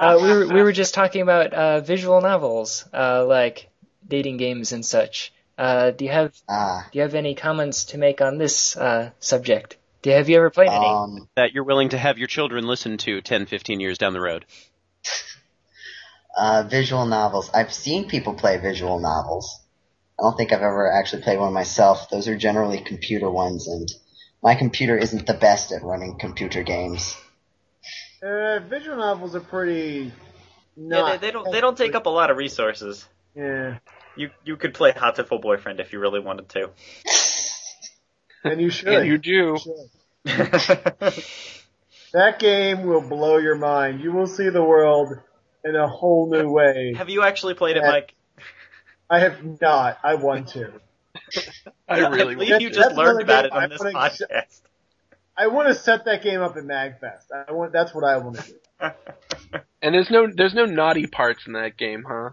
Uh, we were we were just talking about uh, visual novels, uh, like dating games and such. Uh, do you have Ah, do you have any comments to make on this uh, subject? Do you, have you ever played any? um, That you're willing to have your children listen to 10, 15 years down the road. uh, visual novels. I've seen people play visual novels. I don't think I've ever actually played one myself. Those are generally computer ones, and My computer isn't the best at running computer games. Uh, visual novels are pretty. Yeah, they, they don't they don't take up a lot of resources. Yeah, You you could play Hot Hatoful Boyfriend if you really wanted to. and you should. And you do. should. <laughs> That game will blow your mind. You will see the world in a whole new way. Have you actually played it, Mike? I have not. I want to. <laughs> I really believe you just learned another about it on I this wanna- podcast. I want to set that game up in Magfest. I want. That's what I want to do. <laughs> And there's no there's no naughty parts in that game, huh?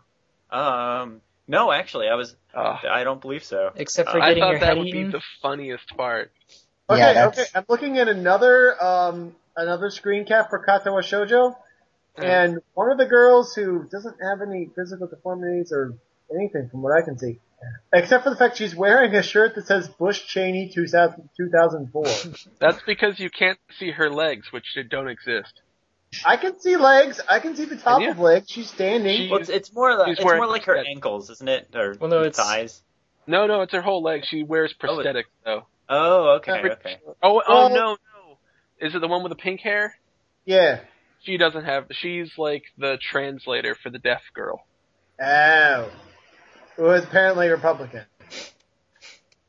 Um, no, actually, I was. Uh, I don't believe so. Except for Uh, I thought your that head would eaten. be the funniest part. Okay, Yeah, okay. I'm looking at another um another screen cap for Katawa Shoujo, and one of the girls who doesn't have any physical deformities or anything from what I can see, except for the fact she's wearing a shirt that says Bush Cheney 2000, 2004. <laughs> That's because you can't see her legs, which don't exist. I can see legs. I can see the top Yeah. of legs. She's standing. She- Well, it's, it's more the, it's wearing more like her prosthetics. ankles, isn't it? Or Well, no, it's- thighs. No, no, it's her whole leg. She wears Oh, prosthetics though. Oh, okay, Every- okay. Oh, oh Well- no, no. Is it the one with the pink hair? yeah. She doesn't have. She's like the translator for the deaf girl. Oh. Who was apparently Republican.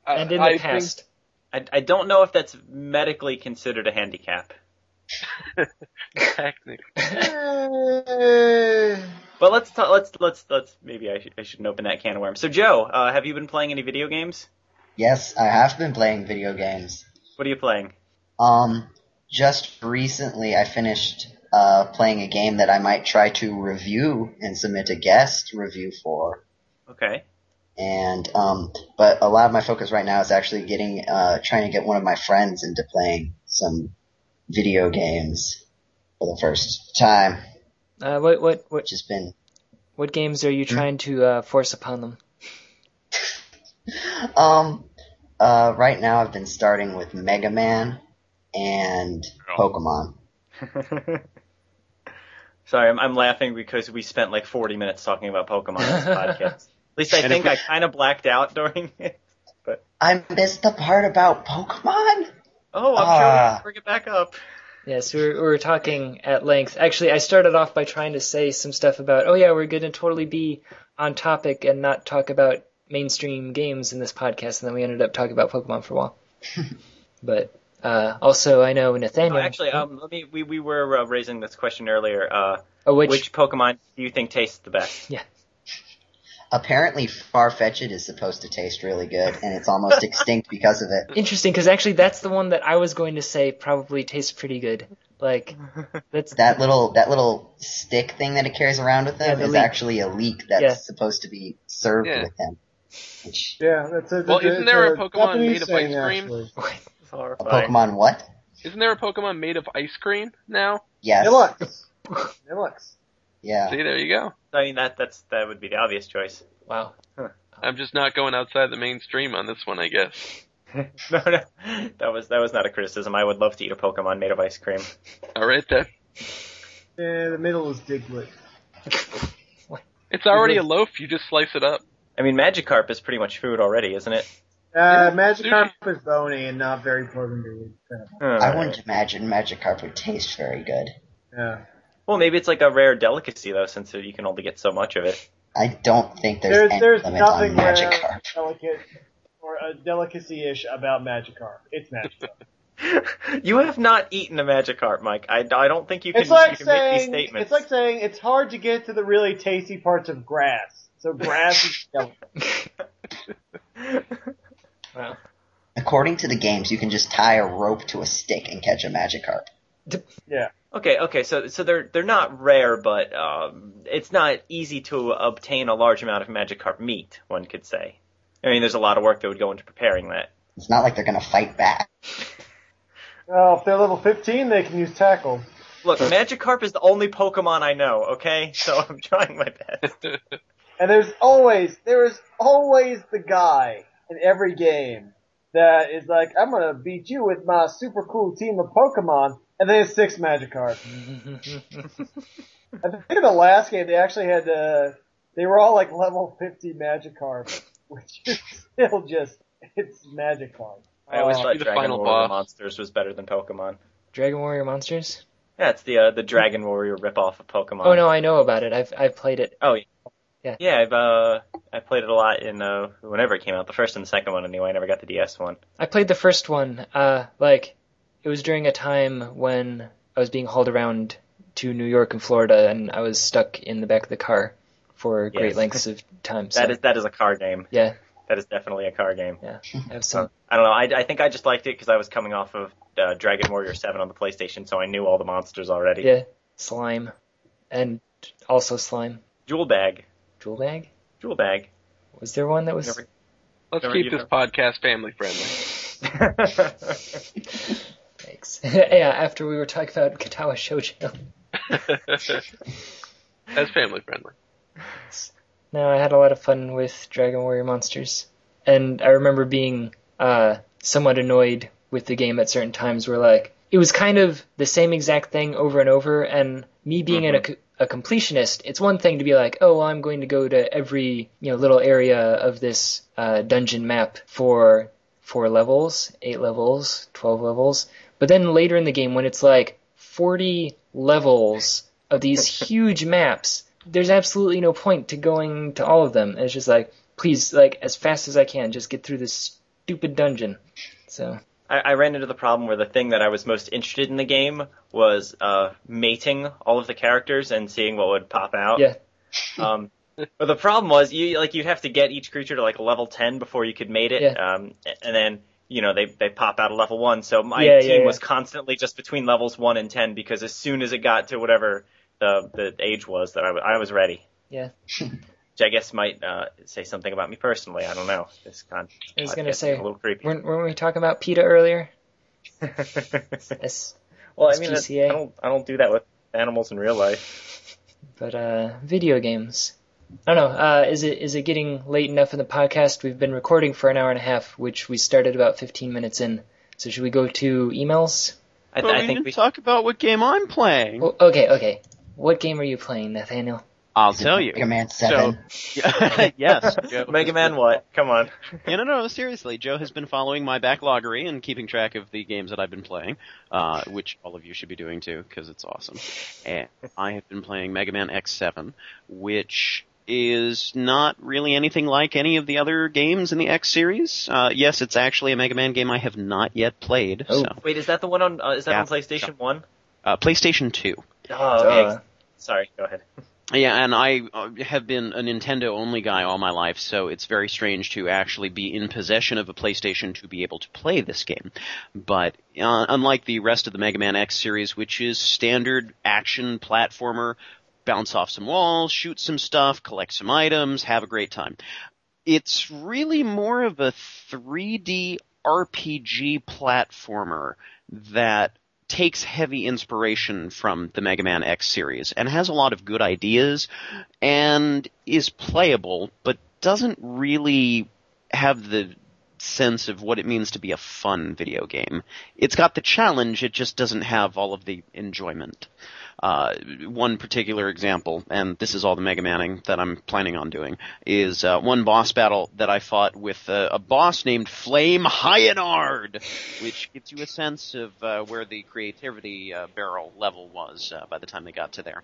Uh, and in the I think- past. I, I don't know if that's medically considered a handicap. <laughs> technically. <laughs> But let's talk, let's let's let's maybe I should I shouldn't open that can of worms. So Joe, uh, have you been playing any video games? Yes, I have been playing video games. What are you playing? Um, just recently I finished uh, playing a game that I might try to review and submit a guest review for. Okay. And um, but a lot of my focus right now is actually getting uh, trying to get one of my friends into playing some video games for the first time, Uh, what what what which has been what games are you trying to uh, force upon them? <laughs> um uh right now I've been starting with Mega Man and Pokemon. <laughs> Sorry, I'm, I'm laughing because we spent like 40 minutes talking about Pokemon on this <laughs> podcast. At least I And think we- I kind of blacked out <laughs> during it. But I missed the part about Pokemon. Oh, I'm Ah. sure we'll bring it back up. Yes, we were, we were talking at length. Actually, I started off by trying to say some stuff about, oh yeah, we're going to totally be on topic and not talk about mainstream games in this podcast, and then we ended up talking about Pokemon for a while. <laughs> but uh, also, I know Oh, Nathaniel. actually, um, let me. We we were uh, raising this question earlier. Uh, oh, which, which Pokemon do you think tastes the best? Apparently Farfetch'd is supposed to taste really good and it's almost <laughs> extinct because of it. interesting because actually that's the one that I was going to say probably tastes pretty good. Like <laughs> that's That little that little stick thing that it carries around with Yeah, him the is leek. actually a leek that's Yeah. supposed to be served Yeah. with him. Which Yeah, that's a. Well, that's isn't there a it's Pokemon made of ice cream? actually. a Pokemon what? Isn't there a Pokemon made of ice cream now? Yes. Nilux. <laughs> Nilux. Yeah. See, there you go. I mean that that's that would be the obvious choice. wow. I'm just not going outside the mainstream on this one, I guess. <laughs> no, no, that was that was not a criticism. I would love to eat a Pokemon made of ice cream. All right then. Yeah, the middle is Diglett. <laughs> It's already a loaf. You just slice it up. I mean, Magikarp is pretty much food already, isn't it? Uh, Yeah, Magikarp is bony and not very pleasant to eat. Hmm. I wouldn't imagine Magikarp would taste very good. Yeah. Well, maybe it's like a rare delicacy though, since you can only get so much of it. I don't think there's, There's any there's limit on nothing rare, Magikarp. delicate, or a delicacy-ish about Magikarp. It's Magikarp. <laughs> <laughs> you have not eaten a Magikarp, Mike. I, I don't think you can, it's like you can make these saying statements. it's like saying it's hard to get to the really tasty parts of grass. So grass is <laughs> delicate. Wow. According to the games, you can just tie a rope to a stick and catch a Magikarp. Yeah. Okay, okay, so so they're they're not rare, but um, it's not easy to obtain a large amount of Magikarp meat. One could say. I mean, there's a lot of work that would go into preparing that. It's not like they're gonna fight back. <laughs> Well, if they're level 15, they can use tackle. Look, Magikarp is the only Pokemon I know. Okay, <laughs> so I'm trying my best. <laughs> And there's always, there is always the guy in every game that is like, I'm gonna beat you with my super cool team of Pokemon, and then it's six Magikarp. I think in the last game they actually had, uh, they were all like level 50 Magikarp, which <laughs> is still just, it's magic Magikarp. I always Oh, thought the Dragon final Warrior boss. Monsters was better than Pokemon. Dragon Warrior Monsters? Yeah, it's the uh, the Dragon Warrior ripoff of Pokemon. Oh no, I know about it. I've I've played it. Oh yeah. Yeah. Yeah, I've uh I played it a lot in uh whenever it came out, the first and the second one anyway. I never got the DS one. I played the first one. Uh, like it was during a time when I was being hauled around to New York and Florida, and I was stuck in the back of the car for great lengths of time. So That is that is a car game. yeah, That is definitely a car game. <laughs> I have some. I don't know. I, I think I just liked it because I was coming off of uh, Dragon Warrior Seven on the PlayStation, so I knew all the monsters already. Yeah, slime, and also slime. Jewel bag, Jewel bag. jewel bag. Was there one that was? Never- Let's Never keep either. this podcast family friendly. <laughs> <laughs> <laughs> Yeah, after we were talking about Katawa Shoujo. <laughs> That's family friendly. No, I had a lot of fun with Dragon Warrior Monsters. And I remember being uh, somewhat annoyed with the game at certain times where, like, it was kind of the same exact thing over and over. And me being an, a, a completionist, it's one thing to be like, oh, well, I'm going to go to every, you know, little area of this uh, dungeon map for four levels, eight levels, 12 levels. But then later in the game, when it's like 40 levels of these <laughs> huge maps, there's absolutely no point to going to all of them. It's just like, please, like, as fast as I can, just get through this stupid dungeon. So, I, I ran into the problem where the thing that I was most interested in the game was uh, mating all of the characters and seeing what would pop out. yeah. <laughs> Um, but the problem was you like you'd have to get each creature to like level ten before you could mate it. Yeah. Um, and then you know they they pop out of level one. So my Yeah, team yeah, yeah. was constantly just between levels one and ten because as soon as it got to whatever the the age was that I, was ready. Yeah. Which I guess might uh, say something about me personally. I don't know. This con- I was gonna say, a little creepy. Weren't, weren't we talking about PETA earlier? <laughs> Yes. well, I mean, I don't I don't do that with animals in real life. But, uh, video games. I don't know, uh, is it, is it getting late enough in the podcast? We've been recording for an hour and a half, which we started about 15 minutes in. So should we go to emails? I, But I we think didn't we talk about what game I'm playing. Oh, okay, okay. What game are you playing, Nathaniel? I'll tell you. Mega Man 7. <laughs> yes, Joe. <laughs> Mega Man. What? Come on. Yeah, no, no, seriously. Joe has been following my backloggery and keeping track of the games that I've been playing, uh, which all of you should be doing too, because it's awesome. And I have been playing Mega Man X7, which is not really anything like any of the other games in the X series. Uh, yes, it's actually a Mega Man game I have not yet played. Oh. So, Wait, is that the one on? Uh, is that Yeah. on PlayStation One? uh, PlayStation 2. Oh, okay. Duh. Sorry. Go ahead. <laughs> Yeah, and I uh, have been a Nintendo only guy all my life, so it's very strange to actually be in possession of a PlayStation to be able to play this game. But uh, unlike the rest of the Mega Man X series, which is standard action platformer, bounce off some walls, shoot some stuff, collect some items, have a great time. It's really more of a 3D RPG platformer that takes heavy inspiration from the Mega Man X series and has a lot of good ideas and is playable, but doesn't really have the sense of what it means to be a fun video game. It's got the challenge, it just doesn't have all of the enjoyment. Uh, one particular example, and this is all the Mega Manning that I'm planning on doing, is uh, one boss battle that I fought with a boss named Flame Hyenard, which gives you a sense of uh, where the creativity uh, barrel level was uh, by the time they got to there.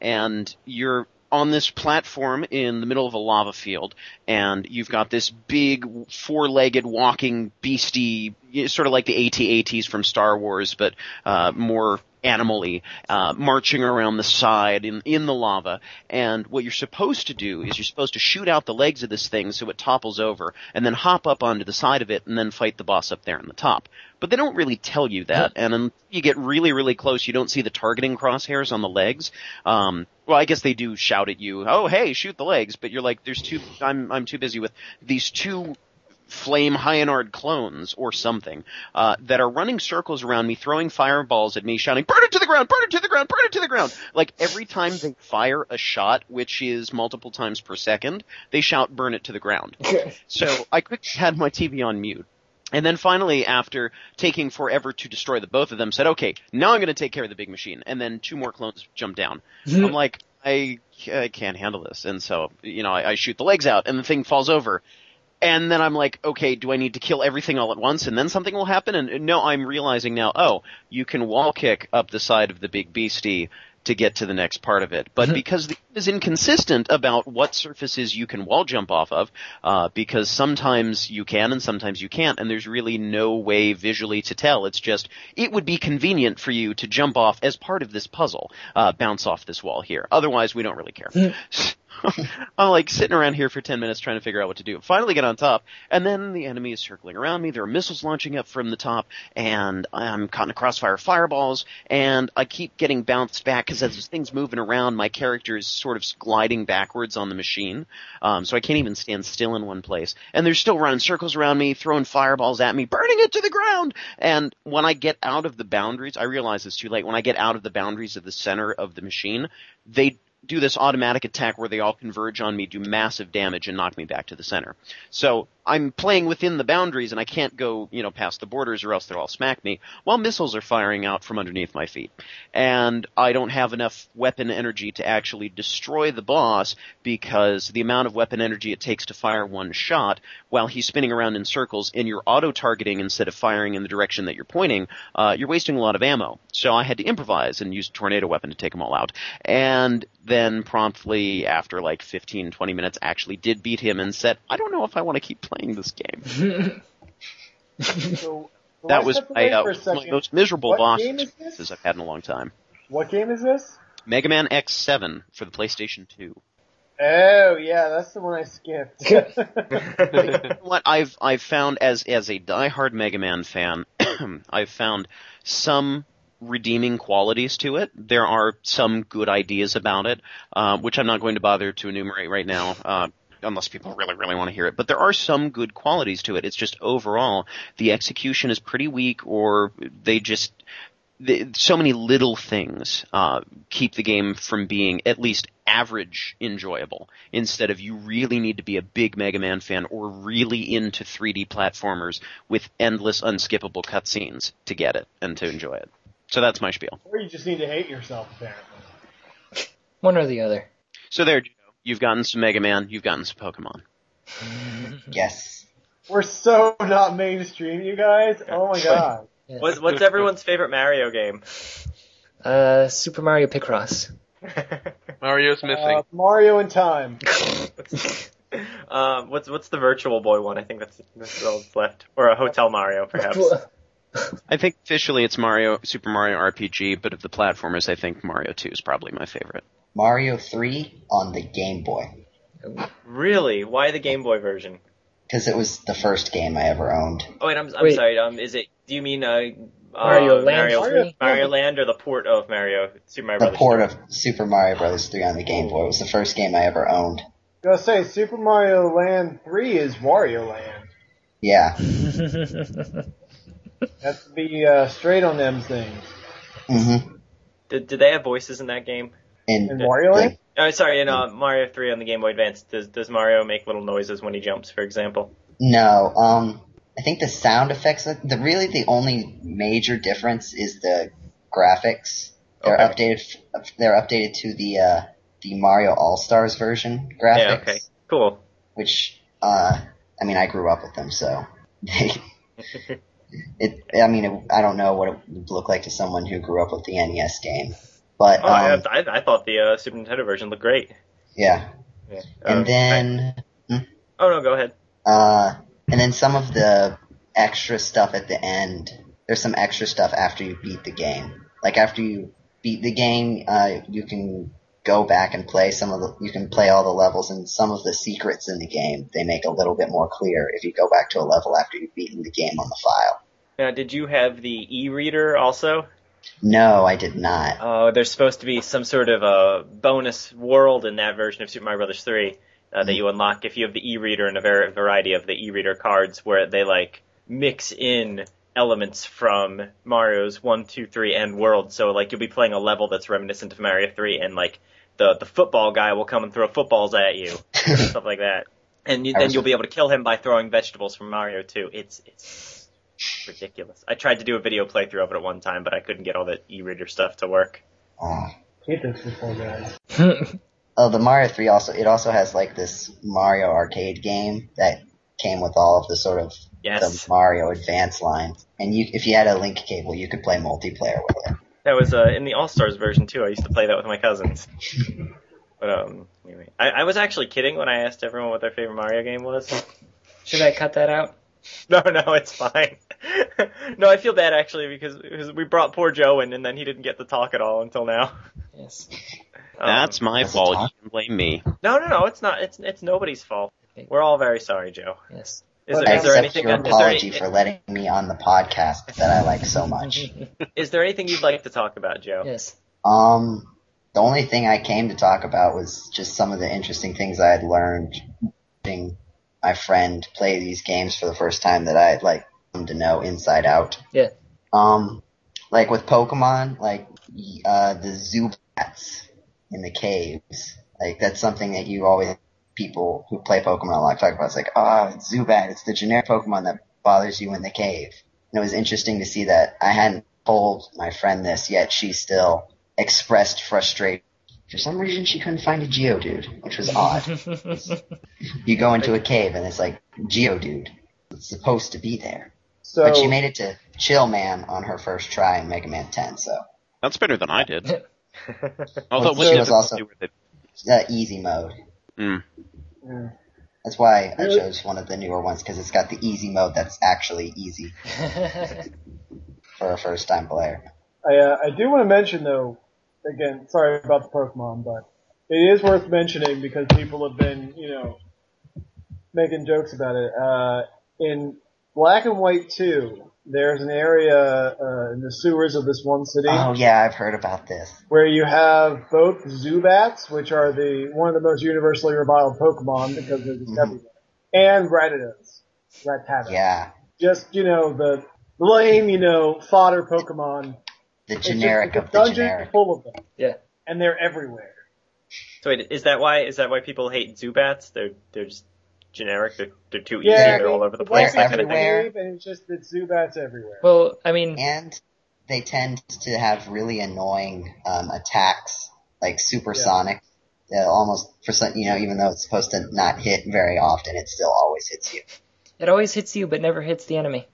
And you're on this platform in the middle of a lava field, and you've got this big four-legged walking beastie, sort of like the AT-ATs from Star Wars, but uh, more animally, uh, marching around the side in, in the lava. And what you're supposed to do is you're supposed to shoot out the legs of this thing so it topples over, and then hop up onto the side of it, and then fight the boss up there in the top. But they don't really tell you that, and until you get really, really close, you don't see the targeting crosshairs on the legs. Um, well, I guess they do shout at you, "Oh, hey, shoot the legs!" But you're like, "There's two. I'm I'm too busy with these two flame Hyenard clones or something uh, that are running circles around me, throwing fireballs at me, shouting, "Burn it to the ground! Burn it to the ground! Burn it to the ground!" Like every time they fire a shot, which is multiple times per second, they shout, "Burn it to the ground." <laughs> So I quickly had my TV on mute. And then finally, after taking forever to destroy the both of them, said, okay, now I'm going to take care of the big machine. And then two more clones jump down. Mm-hmm. I'm like, I, I can't handle this. And so, you know, I, I shoot the legs out and the thing falls over. and then I'm like, okay, do I need to kill everything all at once and then something will happen? And no, I'm realizing now, oh, you can wall kick up the side of the big beastie to get to the next part of it. But because the game is inconsistent about what surfaces you can wall jump off of, uh, because sometimes you can and sometimes you can't, and there's really no way visually to tell. It's just, it would be convenient for you to jump off as part of this puzzle, uh, bounce off this wall here. Otherwise, we don't really care. <laughs> <laughs> I'm like sitting around here for 10 minutes trying to figure out what to do. Finally get on top, and then the enemy is circling around me. There are missiles launching up from the top, and I'm caught in a crossfire of fireballs, and I keep getting bounced back because as things moving around, my character is sort of gliding backwards on the machine, um, so I can't even stand still in one place. And they're still running circles around me, throwing fireballs at me, burning it to the ground. And when I get out of the boundaries, I realize it's too late. When I get out of the boundaries of the center of the machine, they do this automatic attack where they all converge on me, do massive damage, and knock me back to the center. So I'm playing within the boundaries, and I can't go, you know, past the borders, or else they'll all smack me. While missiles are firing out from underneath my feet, and I don't have enough weapon energy to actually destroy the boss because the amount of weapon energy it takes to fire one shot, while he's spinning around in circles, and you're auto targeting instead of firing in the direction that you're pointing, uh, you're wasting a lot of ammo. So I had to improvise and use a tornado weapon to take them all out, and then promptly after like 15, 20 minutes actually did beat him and said, I don't know if I want to keep playing this game. <laughs> So, <laughs> that was my, uh, one of second. most miserable What boss game experiences I've had in a long time. What game is this? Mega Man X7 for the PlayStation 2. Oh yeah, that's the one I skipped. <laughs> what I've I've found as as a diehard Mega Man fan, <clears throat> I've found some redeeming qualities to it. There are some good ideas about it, uh, which I'm not going to bother to enumerate right now. Uh, Unless people really, really want to hear it. But there are some good qualities to it. It's just overall, the execution is pretty weak or they just, the, so many little things uh, keep the game from being at least average enjoyable. Instead of you really need to be a big Mega Man fan or really into 3D platformers with endless unskippable cutscenes to get it and to enjoy it. So that's my spiel. or you just need to hate yourself, apparently. One or the other. So there, Joe. You've gotten some Mega Man. You've gotten some Pokemon. <laughs> Yes. We're so not mainstream, you guys. Oh my god. Yeah. What's, what's everyone's favorite Mario game? Uh, Super Mario Picross. <laughs> Mario's missing. Uh, Mario in time. <laughs> um, what's what's the Virtual Boy one? I think that's that's all that's left, or a Hotel Mario, perhaps. I think officially it's Mario, Super Mario RPG, but of the platformers, I think Mario 2 is probably my favorite. Mario 3 on the Game Boy. Really? Why the Game Boy version? Because it was the first game I ever owned. Oh wait, I'm I'm Wait. sorry. Um, is it? Do you mean uh, Mario uh, Land Mario, 3? Mario Land or the port of Mario Super Mario The Brothers? port of Super Mario Brothers 3 on the Game Boy. It was the first game I ever owned. Gotta say, Super Mario Land 3 is Wario Land. Yeah. <laughs> Have to be uh, straight on them things. hmm Did, did they have voices in that game? And In Mario Land? Oh, sorry, in uh, Mario 3 on the Game Boy Advance, does does Mario make little noises when he jumps, for example? No, um, I think the sound effects, the really the only major difference is the graphics. They're Okay. updated, they're updated to the, uh, the Mario All-Stars version graphics. Yeah, okay, cool. Which, uh, I mean, I grew up with them, so they, <laughs> <laughs> it, I mean, it, I don't know what it would look like to someone who grew up with the NES game. But, Oh, I, um, I, I thought the uh, Super Nintendo version looked great. yeah. Yeah. And Uh, then, oh no, go ahead. Uh, and then some of the extra stuff at the end. There's some extra stuff after you beat the game. Like after you beat the game, uh, you can go back and play some of the. You can play all the levels and some of the secrets in the game. They make a little bit more clear if you go back to a level after you've beaten the game on the file. Now, did you have the e-reader also? No, I did not. Oh, there's supposed to be some sort of a bonus world in that version of Super Mario Brothers 3 uh, that you unlock if you have the e-reader and a var- variety of the e-reader cards where they like mix in elements from Mario's 1, 2, 3, and world. So like you'll be playing a level that's reminiscent of Mario 3 and like the, the football guy will come and throw footballs at you, <laughs> stuff like that. And you, then you'll be able to kill him by throwing vegetables from Mario 2. It's, it's ridiculous. I tried to do a video playthrough of it at one time, but I couldn't get all the e-reader stuff to work. Oh. Hate those football guys. <laughs> Oh, the Mario 3 also, it also has like this Mario arcade game that came with all of the sort of Yes. the Mario Advance line. And you, if you had a link cable, you could play multiplayer with it. That was uh, in the All Stars version too. I used to play that with my cousins. <laughs> but um, anyway, I, I was actually kidding when I asked everyone what their favorite Mario game was. Should I cut that out? <laughs> No, no, it's fine. <laughs> no, I feel bad actually because, because we brought poor Joe in and then he didn't get to talk at all until now. Yes. Um, That's my fault. talk? You can blame me. no, no, no. It's not. It's it's nobody's fault. We're all very sorry, Joe. Yes. Is But there, I is there anything? your is there apology any- for letting me on the podcast that I like so much. <laughs> Is there anything you'd like to talk about, Joe? yes. Um, the only thing I came to talk about was just some of the interesting things I had learned watching my friend play these games for the first time that I like come to know inside out. Yeah. Um, like with Pokemon, like uh, the Zubats in the caves, like that's something that you always people who play Pokemon a lot talk about. It's like, ah, it's Zubat, it's the generic Pokemon that bothers you in the cave. And it was interesting to see that I hadn't told my friend this yet. She still expressed frustration. For some reason, she couldn't find a Geodude, which was odd. <laughs> you go into a cave and it's like Geodude. It's supposed to be there, So but she made it to Chill Man on her first try in Mega Man 10. So That's better than I did. <laughs> Although, what she was also- with it? uh, easy mode. Mm. Mm. That's why I chose one of the newer ones because it's got the easy mode that's actually easy <laughs> for a first time player. I, uh, I do want to mention though, again, sorry about the Pokemon, but it is worth mentioning because people have been, you know, making jokes about it. Uh, in Black and White 2, there's an area uh, in the sewers of this one city Oh yeah, I've heard about this. where you have both Zubats, which are the one of the most universally reviled Pokemon because they're just Mhm. everywhere, and Rattatas. Rattata. Yeah, Just, you know, the lame, you know, fodder Pokemon the It's generic just, of the the dungeon generic. full of them. Yeah. And they're everywhere. So wait, is that why? Is that why people hate Zubats? They're they're just generic. They're they're too easy. Yeah, they're all over the the place. They're that kind of thing. everywhere. Cave, and it's just it's Zubats everywhere. well, I mean, And they tend to have really annoying um, attacks, like supersonic. Yeah, almost for some, you know, even though it's supposed to not hit very often, it still always hits you. it always hits you, but never hits the enemy.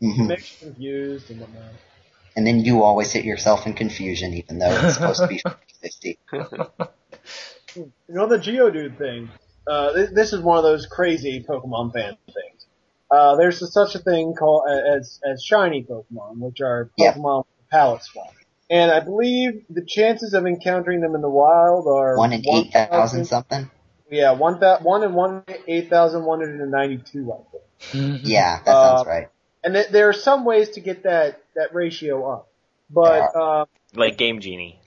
hmm Makes you confused and whatnot. And then you always hit yourself in confusion, even though it's supposed to be 50 <laughs> You know the Geodude thing. Uh, this, this is one of those crazy Pokemon fan things. Uh, there's such a thing called as as shiny Pokemon, which are Pokemon with palette swap. And I believe the chances of encountering them in the wild are One in 8,000 something? Yeah, one thou- one in one eight thousand one hundred and ninety two. I think. Yeah, that Uh, sounds right. And th- there are some ways to get that that ratio up, but uh, Like Game Genie.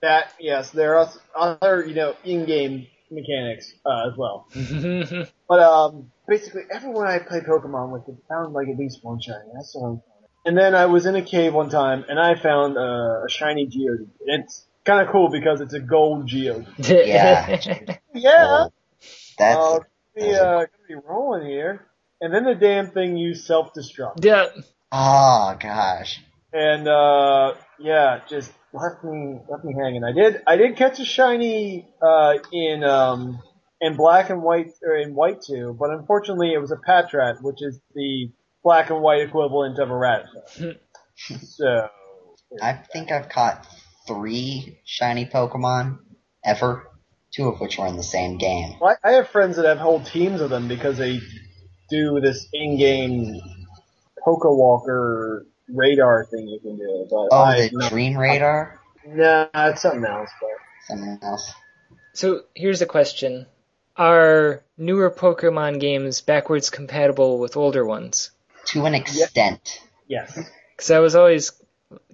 that yes, there are other you know in-game mechanics uh, as well. <laughs> But um, basically, everyone I play Pokemon with, it found like at least one shiny. That's the one. And then I was in a cave one time, and I found uh, a shiny Geodude. It's kind of cool because it's a gold Geodude. <laughs> Yeah. Yeah, Well, that's, uh, be uh, gonna be rolling here. And then the damn thing used self-destruct. yeah. Oh gosh. and uh yeah, just left me left me hanging. I did I did catch a shiny uh in um in black and white or in white too, but unfortunately it was a Patrat, which is the black and white equivalent of a Rattata. <laughs> so I think I've caught three shiny Pokemon ever, two of which were in the same game. Well, I I have friends that have whole teams of them because they do this in-game Poke Walker radar thing you can do. But Oh, I, the Dream Radar? nah, it's something else. But Something else. So here's a question: Are newer Pokemon games backwards compatible with older ones? To an extent. yes, Because I was always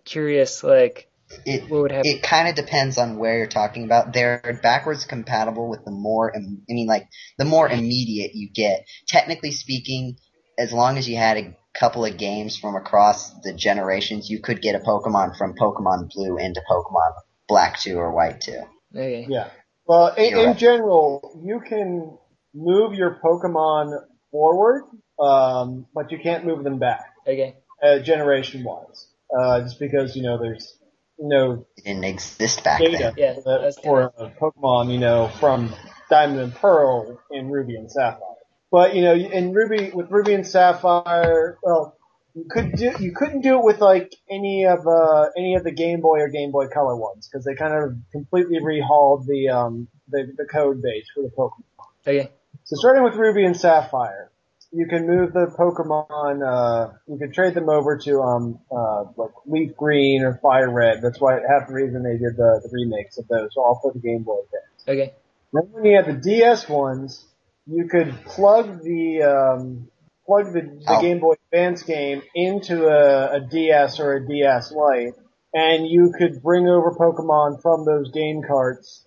curious, like, It, what would happen? it kind of depends on where you're talking about. They're backwards compatible with the more, I mean, like, the more immediate you get. Technically speaking, as long as you had a couple of games from across the generations, you could get a Pokemon from Pokemon Blue into Pokemon Black 2 or White 2. okay. Yeah. Well, in, in right. general, you can move your Pokemon forward, um, but you can't move them back, Okay. uh, generation wise. Uh, just because, you know, there's no It didn't exist back data then. Yeah, for, that's for Pokemon, you know, from Diamond and Pearl and Ruby and Sapphire. But you know, in Ruby with Ruby and Sapphire, well, you could do you couldn't do it with like any of uh any of the Game Boy or Game Boy Color ones because they kind of completely rehauled the um the, the code base for the Pokemon. Okay. So starting with Ruby and Sapphire, you can move the Pokemon, uh, you can trade them over to, um, uh, like Leaf Green or Fire Red. That's why, half the reason they did the, the remakes of those, all for the Game Boy games. Okay. Then when you had the DS ones, you could plug the, um, plug the, the Oh. Game Boy Advance game into a, a DS or a DS Lite, and you could bring over Pokemon from those game carts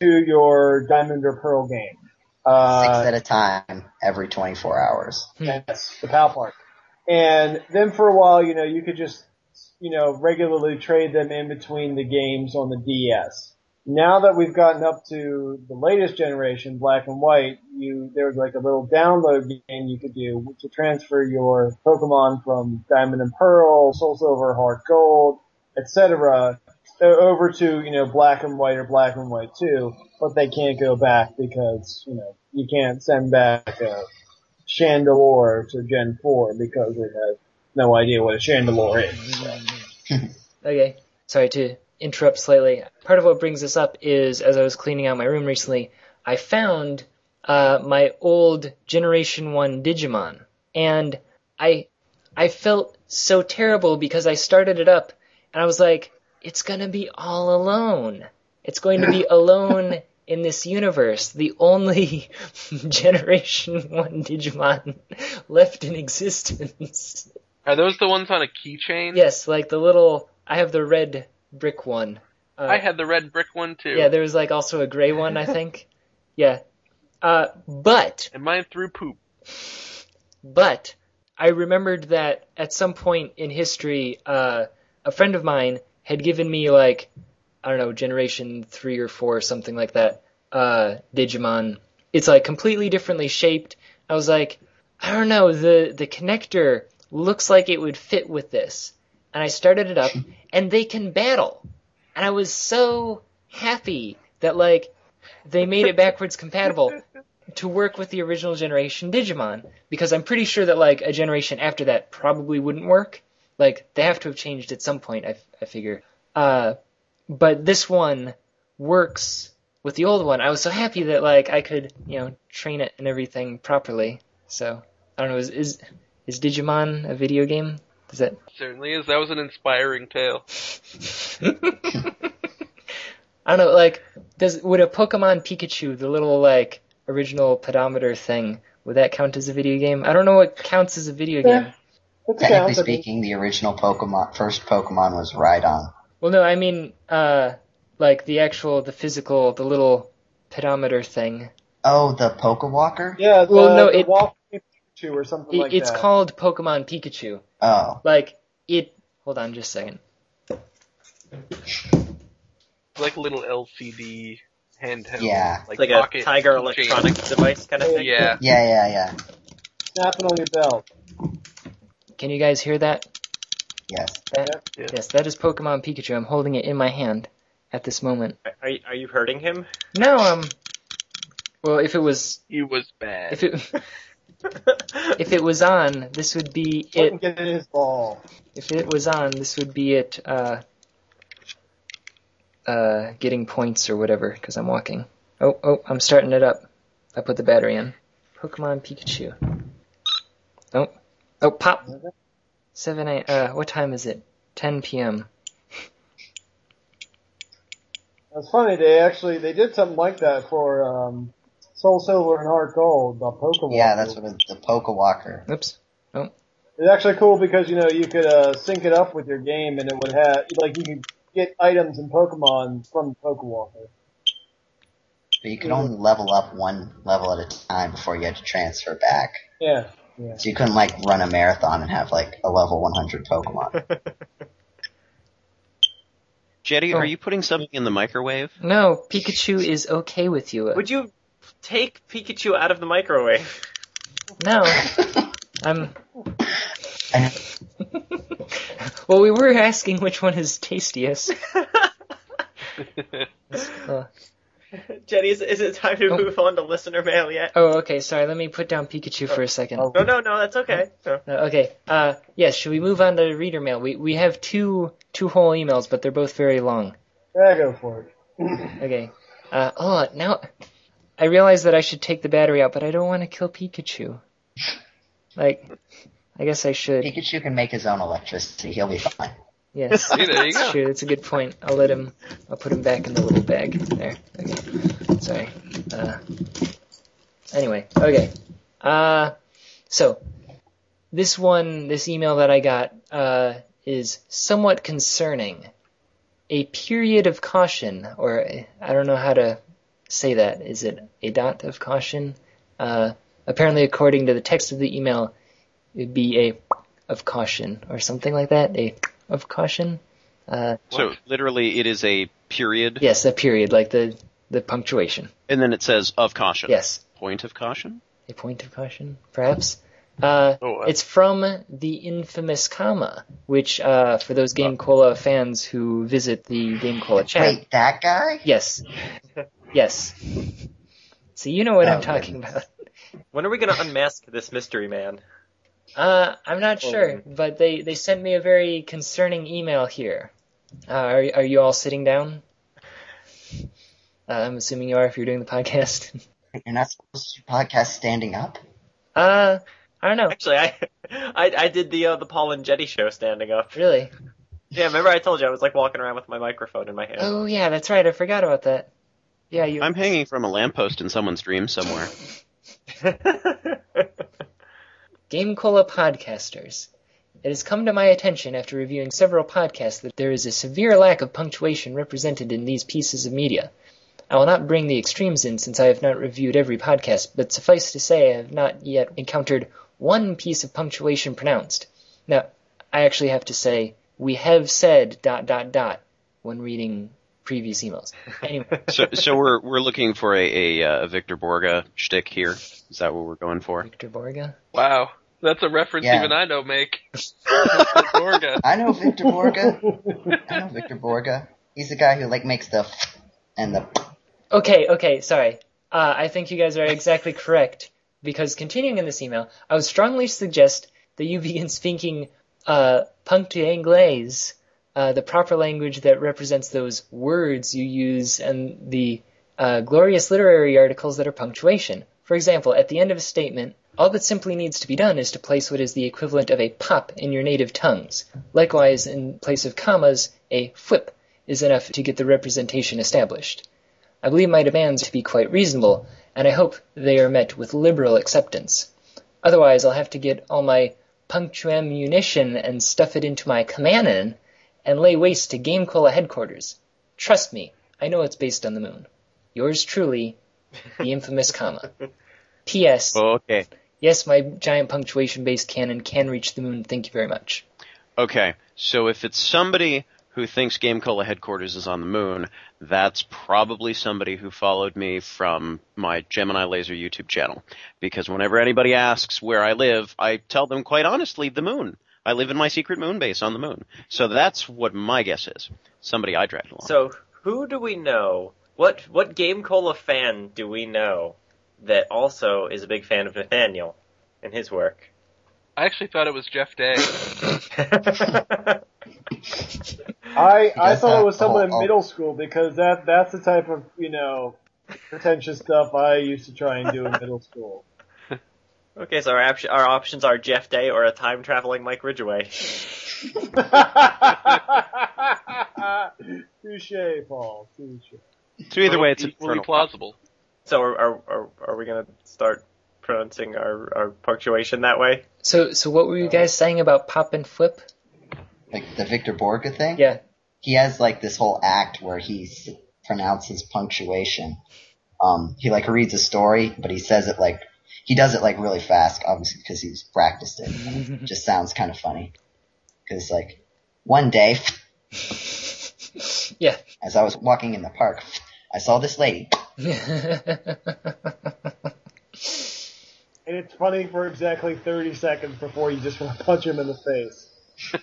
to your Diamond or Pearl game. Uh, Six at a time every 24 hours. Yes, the PAL Park. And then for a while, you know, you could just, you know, regularly trade them in between the games on the DS. Now that we've gotten up to the latest generation, black and white, you, there's like a little download game you could do to transfer your Pokemon from Diamond and Pearl, Soul Silver, Heart Gold, etc., over to, you know, black and white or black and white 2, but they can't go back because, you know, you can't send back a Chandelure to Gen 4 because it has no idea what a Chandelure is. <laughs> Okay. Sorry to interrupt slightly. Part of what brings this up is as I was cleaning out my room recently, I found uh, my old Generation 1 Digimon. And I I felt so terrible because I started it up and I was like, it's gonna be all alone. It's going to be <laughs> alone in this universe. The only <laughs> Generation 1 Digimon <laughs> left in existence. Are those the ones on a keychain? Yes, like the little. I have the red brick one. Uh, I had the red brick one too. Yeah, there was like also a gray one, I think. <laughs> yeah. Uh, but and mine threw poop. but I remembered that at some point in history, uh, a friend of mine had given me like I don't know, generation three or four, something like that. Uh, Digimon. It's like completely differently shaped. I was like, I don't know, the the connector looks like it would fit with this. And I started it up, and they can battle. And I was so happy that like they made it backwards compatible <laughs> to work with the original generation Digimon because I'm pretty sure that like a generation after that probably wouldn't work. Like they have to have changed at some point. I, I figure. Uh, but this one works with the old one. I was so happy that like I could you know train it and everything properly. So I don't know. Is is, is Digimon a video game? Does that? Certainly is. That was an inspiring tale. <laughs> I don't know. Like, does would a Pokemon Pikachu, the little like original pedometer thing, would that count as a video game? I don't know what counts as a video Yeah. game. That's Technically counts, I think. speaking, the original Pokemon, first Pokemon was Rhydon. Well, no, I mean, uh, like the actual, the physical, the little pedometer thing. Oh, the Pokewalker? Yeah, the, Well, no, the it- Walking Pikachu or something It, like it's that. It's called Pokemon Pikachu. Oh. Like it. Hold on, just a second. Like a little LCD handheld. Yeah. It's like a pocket Tiger keychain. electronics device kind of thing. Yeah. Yeah, yeah, yeah. Snapping on your belt. Can you guys hear that? Yes. That Yeah. yes, that is Pokemon Pikachu. I'm holding it in my hand at this moment. Are, are you, are you hurting him? No, um. Well, if it was He was bad. if it <laughs> if it was on, this would be it. Get in his ball. If it was on, this would be it. Uh, uh, getting points or whatever because I'm walking. Oh, oh, I'm starting it up. I put the battery in. Pokemon Pikachu. Oh, oh, pop. Seven eight. Uh, what time is it? 10 p.m. It's funny, they actually, they did something like that for, um, Soul Silver and Heart Gold, the Pokemon. Yeah, that's what it, the Pokewalker. Oops. Oh. It's actually cool because, you know, you could, uh, sync it up with your game and it would have, like, you could get items and Pokemon from the Pokewalker. But you could only level up one level at a time before you had to transfer back. Yeah. Yeah. So you couldn't like run a marathon and have like a level 100 Pokemon. <laughs> Jetty, Oh. are you putting something in the microwave? No, Pikachu is okay with you. Would you take Pikachu out of the microwave? No. <laughs> I'm. <laughs> Well, we were asking which one is tastiest. Uh, <laughs> Jenny, is, is it time to Oh. move on to listener mail yet? Oh, okay. Sorry. Let me put down Pikachu for a second. Oh. No, no, no, that's okay. No. Uh, okay. Uh, yes. Should we move on to reader mail? We we have two two whole emails, but they're both very long. Yeah, go for it. <clears throat> Okay. Uh, oh, now I realize that I should take the battery out, but I don't want to kill Pikachu. Like, I guess I should. Pikachu can make his own electricity. He'll be fine. Yes. <laughs> See, there you That's go. true. That's a good point. I'll let him. I'll put him back in the little bag there. Okay. Sorry. Uh, anyway. Okay. Uh, so this one, this email that I got, uh, is somewhat concerning. A period of caution, or I don't know how to say that. Is it a dot of caution? Uh, apparently, according to the text of the email, it'd be a of caution or something like that. A of caution. Uh, So literally, it is a period, yes, a period, like the the punctuation. and then it says of caution. Yes, Point of caution. a point of caution, perhaps. Uh, Oh, uh, it's from the infamous comma, which uh, for those GameCola fans who visit the GameCola chat, Wait, that guy? yes, <laughs> yes. So you know what Oh, I'm talking goodness. about. When are we gonna unmask this mystery man? Uh, I'm not Oh. sure, but they, they sent me a very concerning email here. Uh, are are you all sitting down? Uh, I'm assuming you are if you're doing the podcast. <laughs> You're not supposed to podcast standing up? uh, I don't know. Actually, I, <laughs> I, I did the uh, the Paul and Jetty show standing up. Really? Yeah, remember I told you I was like walking around with my microphone in my hand. Oh yeah, that's right. I forgot about that. Yeah, you. I'm hanging from a lamppost in someone's dream somewhere. <laughs> GameCola podcasters. It has come to my attention after reviewing several podcasts that there is a severe lack of punctuation represented in these pieces of media. I will not bring the extremes in since I have not reviewed every podcast, but suffice to say I have not yet encountered one piece of punctuation pronounced. Now, I actually have to say, we have said dot dot dot when reading previous emails. <laughs> Anyway, So, so we're we're looking for a a, uh, Victor Borge shtick here. Is that what we're going for? Victor Borge? Wow. That's a reference Yeah. even I know make. <laughs> Gorga. <laughs> I know Victor Borge. I know Victor Borge. He's the guy who like makes the and the Okay, okay, sorry. Uh, I think you guys are exactly correct. Because continuing in this email, I would strongly suggest that you begin speaking uh, punctuanglaise, uh, the proper language that represents those words you use and the uh, glorious literary articles that are punctuation. For example, at the end of a statement, all that simply needs to be done is to place what is the equivalent of a pop in your native tongues. Likewise, in place of commas, a whip is enough to get the representation established. I believe my demands to be quite reasonable, and I hope they are met with liberal acceptance. Otherwise, I'll have to get all my punctuammunition and stuff it into my cannon and lay waste to GameCola headquarters. Trust me, I know it's based on the moon. Yours truly, the <laughs> infamous comma. P.S. Oh, okay. Yes, my giant punctuation-based cannon can reach the moon. Thank you very much. Okay. So if it's somebody who thinks GameCola headquarters is on the moon, that's probably somebody who followed me from my Gemini Laser YouTube channel. Because whenever anybody asks where I live, I tell them quite honestly the moon. I live in my secret moon base on the moon. So that's what my guess is. Somebody I dragged along. So who do we know? What what GameCola fan do we know that also is a big fan of Nathaniel and his work? I actually thought it was Jeff Day. <laughs> I I thought it was someone all- in middle school because that that's the type of you know pretentious stuff I used to try and do in middle school. Okay, so our, op- our options are Jeff Day or a time traveling Mike Ridgway. <laughs> <laughs> Touche, Paul. Touche. so either way, it's equally plausible. So are are are, are we gonna start pronouncing our, our punctuation that way? So, so what were you guys saying about pop and flip? like the Victor Borge thing. Yeah. He has like this whole act where he pronounces punctuation. Um, he like reads a story, but he says it like he does it like really fast, obviously because he's practiced it. It <laughs> just sounds kind of funny. Because like one day, Yeah. as I was walking in the park, I saw this lady. <laughs> And it's funny for exactly 30 seconds before you just want to punch him in the face. <laughs>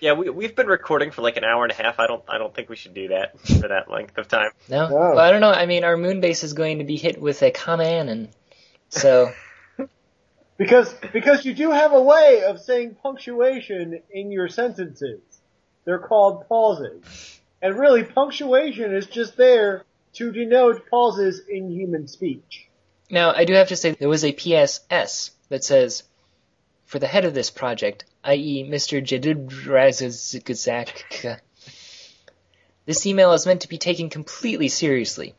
Yeah, we we've been recording for like an hour and a half. I don't I don't think we should do that for that length of time. No? No. Well, I don't know. I mean, our moon base is going to be hit with a common, and so Because because you do have a way of saying punctuation in your sentences. They're called pauses. And really punctuation is just there to denote pauses in human speech. now I do have to say there was a PSS that says, for the head of this project, i.e., Mr. Jadidrazazak, <laughs> this email is meant to be taken completely seriously.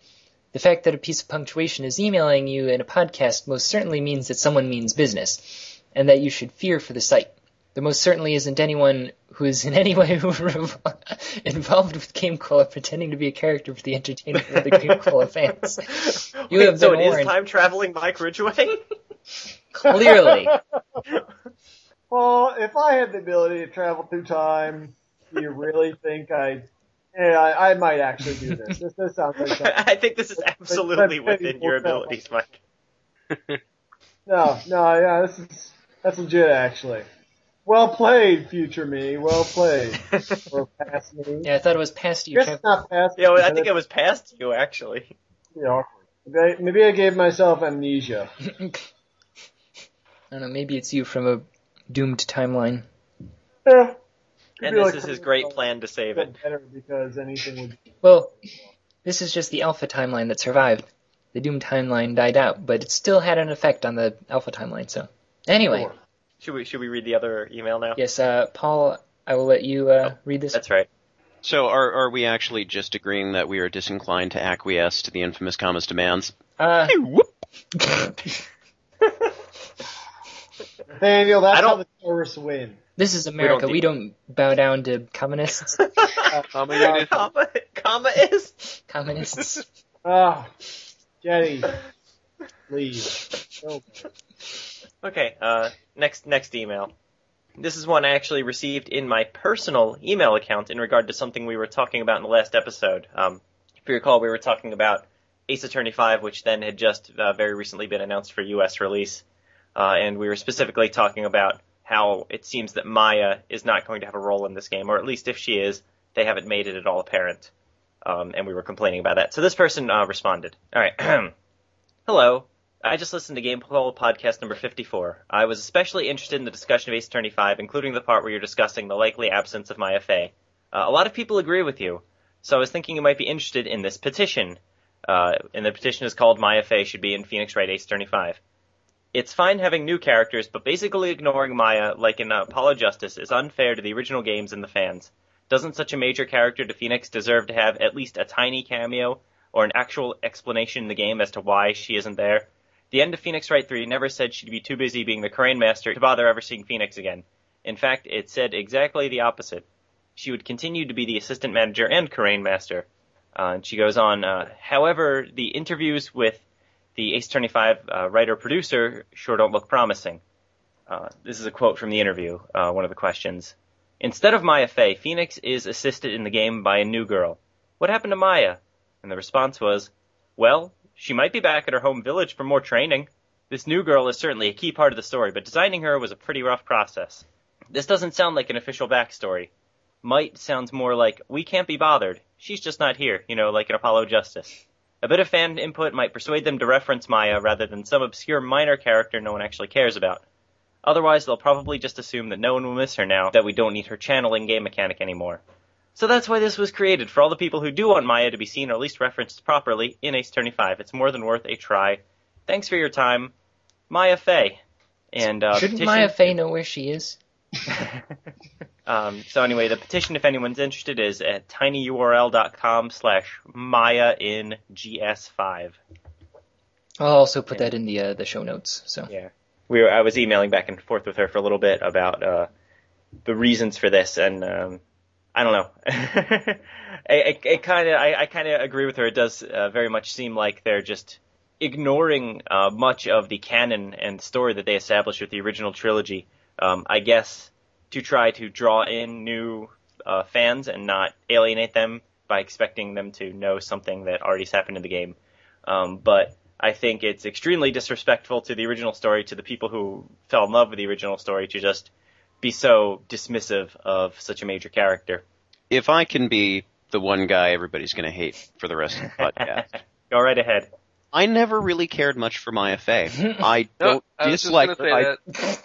The fact that a piece of punctuation is emailing you in a podcast most certainly means that someone means business, and that you should fear for the site. There most certainly isn't anyone who is in any way <laughs> involved with GameCola pretending to be a character for the entertainment of the GameCola fans. <laughs> You Wait, have so been it is time traveling Mike Ridgway? Clearly. <laughs> Well, if I had the ability to travel through time, do you really think I? Yeah, I, I might actually do this. This, this sounds like <laughs> something. I think this is absolutely That's within your painful. abilities, Mike. <laughs> No, no, yeah, this is that's legit actually. Well played, future me. Well played. <laughs> or past me. Yeah, I thought it was past I you, guess it's not past. Yeah, well, me, I think it was past you actually. pretty awkward. Maybe I, maybe I gave myself amnesia. I don't know, maybe it's you from a doomed timeline. Yeah. And this like is his great plan to save it. Better because anything would. Well, this is just the alpha timeline that survived. The Doom timeline died out, but it still had an effect on the alpha timeline, so. Anyway, Sure. Should we should we read the other email now? yes, uh, Paul, I will let you, uh, read this. That's right. So are are we actually just agreeing that we are disinclined to acquiesce to the infamous comma's demands? Uh, <laughs> Nathaniel, that's I don't- how the terrorists win. This is America. do- We don't bow down to communists. <laughs> Communism. comma, comma is. communists. <laughs> Ah, Jenny, please. Oh, Okay, uh, next next email. This is one I actually received in my personal email account in regard to something we were talking about in the last episode. Um, if you recall, we were talking about Ace Attorney 5, which then had just uh, very recently been announced for U.S. release, uh, and we were specifically talking about how it seems that Maya is not going to have a role in this game, or at least if she is, they haven't made it at all apparent. Um, and we were complaining about that. So this person uh, responded. All right. <clears throat> Hello. I just listened to Game Poll podcast number 54. I was especially interested in the discussion of Ace Attorney 5, including the part where you're discussing the likely absence of Maya Fey. Uh, a lot of people agree with you, so I was thinking you might be interested in this petition. Uh, and the petition is called Maya Fey should be in Phoenix Wright Ace Attorney 5. It's fine having new characters, but basically ignoring Maya, like in uh, Apollo Justice, is unfair to the original games and the fans. Doesn't such a major character to Phoenix deserve to have at least a tiny cameo or an actual explanation in the game as to why she isn't there? The end of Phoenix Wright 3 never said she'd be too busy being the Crane Master to bother ever seeing Phoenix again. In fact, it said exactly the opposite. She would continue to be the assistant manager and Crane Master. Uh, and she goes on, uh, however, the interviews with the Ace Attorney 5 uh, writer-producer sure don't look promising. Uh, this is a quote from the interview, uh, one of the questions. Instead of Maya Fey, Phoenix is assisted in the game by a new girl. What happened to Maya? And the response was, well, she might be back at her home village for more training. This new girl is certainly a key part of the story, but designing her was a pretty rough process. This doesn't sound like an official backstory. Might sounds more like, we can't be bothered. She's just not here, you know, like in Apollo Justice. A bit of fan input might persuade them to reference Maya rather than some obscure minor character no one actually cares about. Otherwise, they'll probably just assume that no one will miss her now that we don't need her channeling game mechanic anymore. So that's why this was created, for all the people who do want Maya to be seen or at least referenced properly in Ace Attorney 5. It's more than worth a try. Thanks for your time, Maya Fey. And uh, Shouldn't petition- Maya Fey know where she is? <laughs> um, so anyway, the petition, if anyone's interested, is at tinyurl.com slash Maya in GS5. I'll also put that in the uh, the show notes. So Yeah. We were, I was emailing back and forth with her for a little bit about uh, the reasons for this, and um, I don't know. <laughs> it it kind of I, I kind of agree with her. It does uh, very much seem like they're just ignoring uh, much of the canon and story that they established with the original trilogy. Um, I guess to try to draw in new uh, fans and not alienate them by expecting them to know something that already has happened in the game. Um, but I think it's extremely disrespectful to the original story, to the people who fell in love with the original story, to just be so dismissive of such a major character. If I can be the one guy everybody's going to hate for the rest of the <laughs> podcast, Go right ahead. I never really cared much for Maya Fey. I <laughs> don't I dislike her.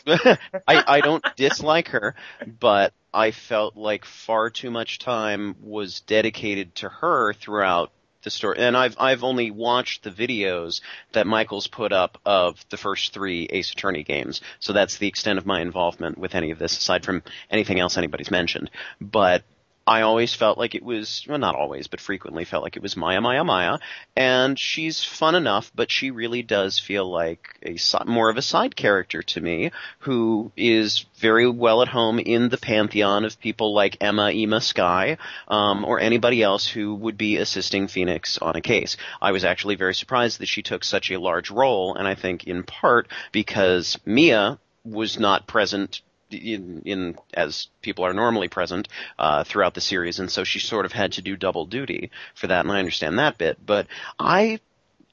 I. <laughs> I, I don't dislike her, but I felt like far too much time was dedicated to her throughout the story. And I've I've only watched the videos that Michael's put up of the first three Ace Attorney games, so that's the extent of my involvement with any of this, aside from anything else anybody's mentioned. But I always felt like it was, well, not always, but frequently felt like it was Maya, Maya, Maya, and she's fun enough, but she really does feel like a more of a side character to me, who is very well at home in the pantheon of people like Emma, Ema, Skye, um, or anybody else who would be assisting Phoenix on a case. I was actually very surprised that she took such a large role, and I think in part because Mia was not present in, in as people are normally present uh, throughout the series, and so she sort of had to do double duty for that, and I understand that bit. But I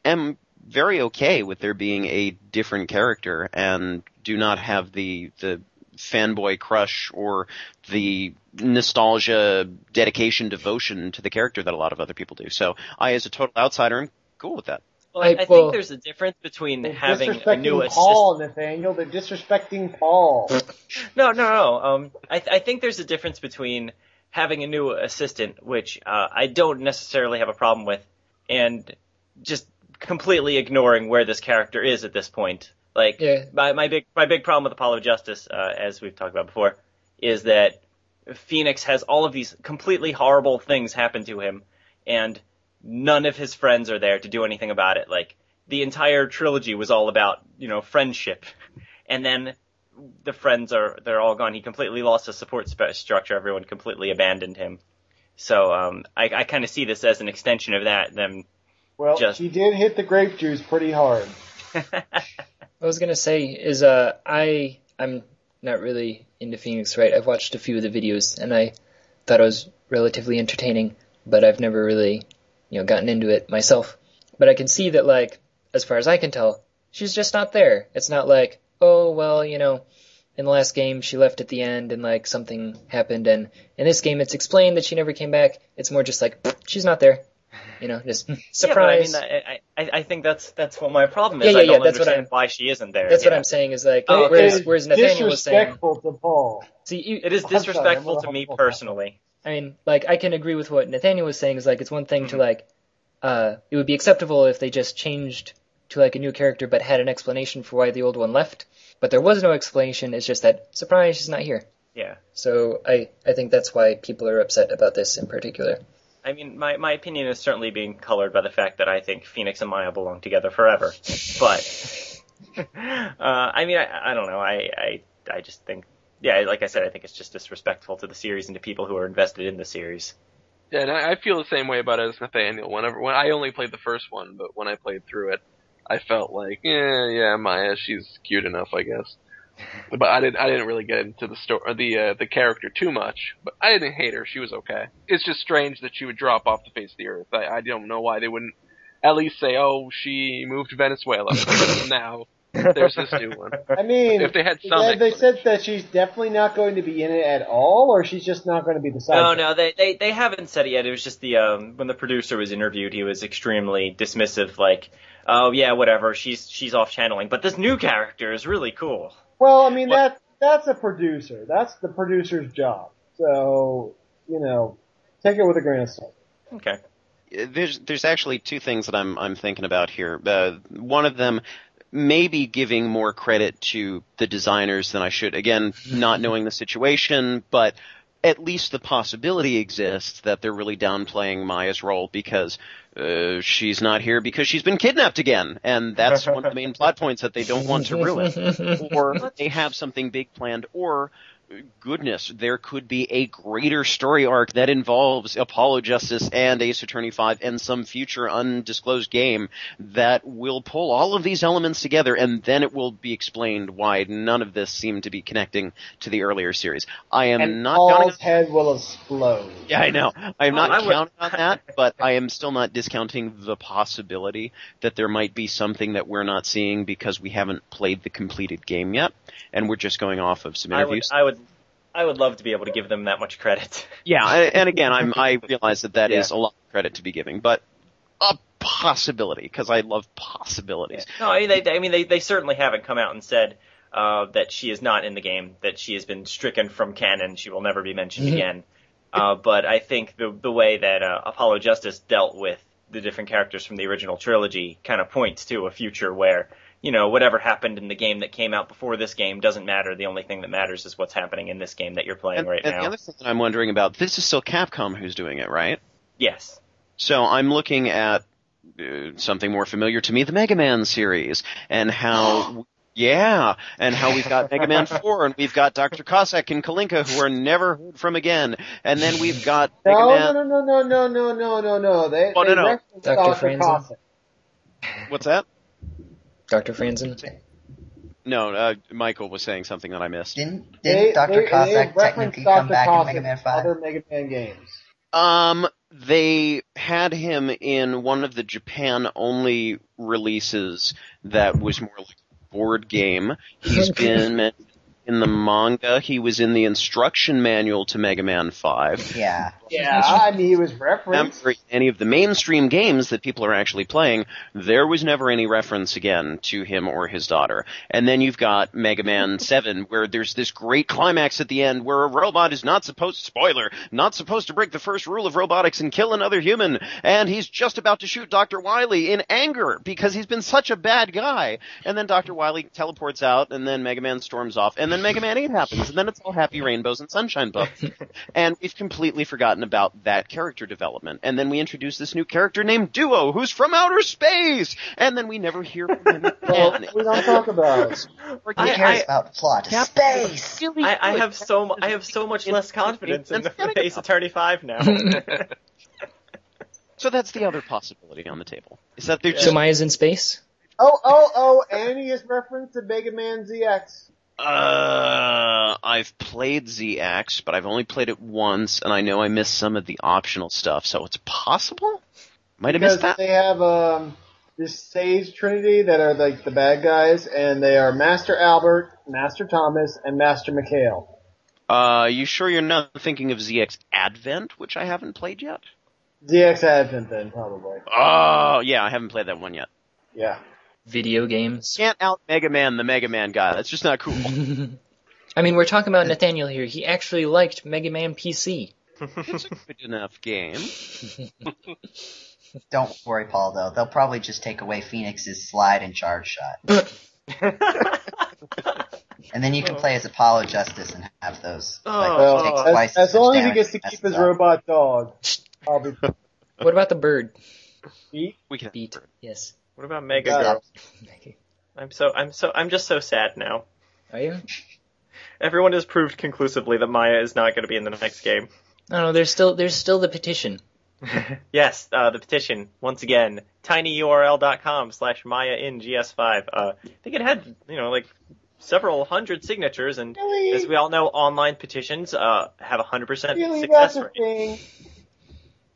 am very okay with there being a different character, and do not have the the fanboy crush or the nostalgia, dedication, devotion to the character that a lot of other people do. So I, as a total outsider, am cool with that. Well, I- I, think well- there's a difference between having a new assistant. Paul, Nathaniel. They're disrespecting Paul. <laughs> No, no, no. Um, I, th- I think there's a difference between having a new assistant, which uh, I don't necessarily have a problem with, and just completely ignoring where this character is at this point. Like Yeah. my, my big my big problem with Apollo Justice, uh, as we've talked about before, is that Phoenix has all of these completely horrible things happen to him, and none of his friends are there to do anything about it. Like the entire trilogy was all about you know friendship, <laughs> and then the friends are they're all gone. He completely lost his support structure. Everyone completely abandoned him. So um, I, I kind of see this as an extension of that. Them Well, Just- she did hit the grape juice pretty hard. <laughs> I was gonna say is uh I I'm not really into Phoenix Wright. I've watched a few of the videos and I thought it was relatively entertaining, but I've never really you know gotten into it myself. But I can see that like as far as I can tell, she's just not there. It's not like oh well you know in the last game she left at the end and like something happened and in this game it's explained that she never came back. It's more just like she's not there. You know, just surprise. <laughs> Yeah, I mean, I, I, I think that's that's what my problem is. Yeah, yeah, I don't yeah, that's what understand I'm- why she isn't there. That's what I'm saying is like Oh, okay. whereas, whereas Nathaniel was saying disrespectful to Paul. see you, It is I'm sorry, disrespectful to me horrible personally. I mean, like, I can agree with what Nathaniel was saying. Is like, it's one thing to Mhm. like, uh, it would be acceptable if they just changed to like a new character, but had an explanation for why the old one left. But there was no explanation. It's just that surprise, she's not here. Yeah. So I, I think that's why people are upset about this in particular. I mean, my, my opinion is certainly being colored by the fact that I think Phoenix and Maya belong together forever. But, <laughs> uh, I mean, I, I don't know. I, I, I just think, yeah, like I said, I think it's just disrespectful to the series and to people who are invested in the series. Yeah, and I, I feel the same way about it as Nathaniel. Whenever when I only played the first one, but when I played through it, I felt like, yeah, yeah, Maya, she's cute enough, I guess. <laughs> But I didn't, I didn't really get into the story, the uh, the character too much. But I didn't hate her; she was okay. It's just strange that she would drop off the face of the earth. I, I don't know why they wouldn't at least say, "Oh, she moved to Venezuela." <laughs> now there's this new one. <laughs> I mean, If they had some they, they said that she's definitely not going to be in it at all, or she's just not going to be the side. No, no, they, they they haven't said it yet. It was just the um when the producer was interviewed, he was extremely dismissive, like, oh yeah, whatever, she's she's off channeling, but this new character is really cool. Well, I mean What- that that's a producer. That's the producer's job. So you know, take it with a grain of salt. Okay. there's there's actually two things that I'm I'm thinking about here. Uh, one of them maybe giving more credit to the designers than I should. Again, not <laughs> knowing the situation, but at least the possibility exists that they're really downplaying Maya's role because uh, she's not here because she's been kidnapped again, and that's one of the main <laughs> plot points that they don't want to ruin. <laughs> or they have something big planned, or goodness, there could be a greater story arc that involves Apollo Justice and Ace Attorney 5 and some future undisclosed game that will pull all of these elements together and then it will be explained why none of this seemed to be connecting to the earlier series. I am and not counting Paul's head will explode. yeah, I know. I'm Well, oh, not I would- counting on that, but I am still not discounting the possibility that there might be something that we're not seeing because we haven't played the completed game yet, and we're just going off of some I would interviews. I would I would love to be able to give them that much credit. <laughs> Yeah, and again, I'm I realize that that is Yeah. a lot of credit to be giving, but a possibility because I love possibilities. No, I mean they, I mean they, they certainly haven't come out and said uh, that she is not in the game, that she has been stricken from canon, she will never be mentioned Mhm. again. Uh, but I think the the way that uh, Apollo Justice dealt with the different characters from the original trilogy kind of points to a future where you know, whatever happened in the game that came out before this game doesn't matter. The only thing that matters is what's happening in this game that you're playing and, right and now. The other thing that I'm wondering about this is still Capcom who's doing it, right? Yes. So I'm looking at uh, something more familiar to me, the Mega Man series, and how. <gasps> yeah, and how we've got Mega Man 4, and we've got Dr. Cossack and Kalinka, who are never heard from again, and then we've got <laughs> Mega no, Man... No, no, no, no, no, no, no, no, they, oh, they no, no. Dr. Dr. Cossack. What's that? Dr. Franzen. No, uh, Michael was saying something that I missed. Didn't didn't Dr. they, Cossack they technically Dr. come back Cossack in Mega Man 5? other Mega Man games. Um, they had him in one of the Japan only releases that was more like a board game. He's <laughs> been in the manga. He was in the instruction manual to Mega Man 5. Yeah. Yeah, I mean, he was referenced. Remember, any of the mainstream games that people are actually playing, there was never any reference again to him or his daughter. And then you've got Mega Man <laughs> 7, where there's this great climax at the end where a robot is not supposed, spoiler, not supposed to break the first rule of robotics and kill another human. And he's just about to shoot Dr. Wily in anger because he's been such a bad guy. And then Dr. Wily teleports out and then Mega Man storms off and then Mega Man 8 happens and then it's all happy rainbows and sunshine book. <laughs> and we've completely forgotten about that character development. And then we introduce this new character named Duo, who's from outer space, and then we never hear from him <laughs> Well, again. we don't talk about. Who I- cares I- about plot? Cap- Space! Really I, I have so mu- I have so much less confidence in the Ace Attorney Five now. <laughs> So that's the other possibility on the table. Is that they're So Maya's in space? Oh, oh, oh, and he is referenced to Mega Man ZX. Uh, I've played ZX, but I've only played it once, and I know I missed some of the optional stuff, so it's possible? Might have Because missed that. they have um, this Sage Trinity that are like the bad guys, and they are Master Albert, Master Thomas, and Master Mikhail. Uh, you sure you're not thinking of ZX Advent, which I haven't played yet? ZX Advent then, probably. Oh, yeah, I haven't played that one yet. Yeah. Video games. Can't out Mega Man the Mega Man guy. That's just not cool. <laughs> I mean, we're talking about Nathaniel here. He actually liked Mega Man PC. it's a good enough game. <laughs> Don't worry, Paul, though. They'll probably just take away Phoenix's slide and charge shot. <laughs> And then you can play as Apollo Justice and have those. like, Oh, As, as long as he gets to keep his up. robot dog, I'll be What about the bird? beat. We can Beat. Yes. What about Mega Uh, Girl? I'm so I'm so I'm just so sad now. Are you? Everyone has proved conclusively that Maya is not going to be in the next game. I don't. There's still there's still the petition. <laughs> yes, uh, the petition once again tinyurl.com slash Maya in GS5. Uh, I think it had you know like several hundred signatures, and Really? as we all know, online petitions uh, have a hundred percent Really, that's success the rate.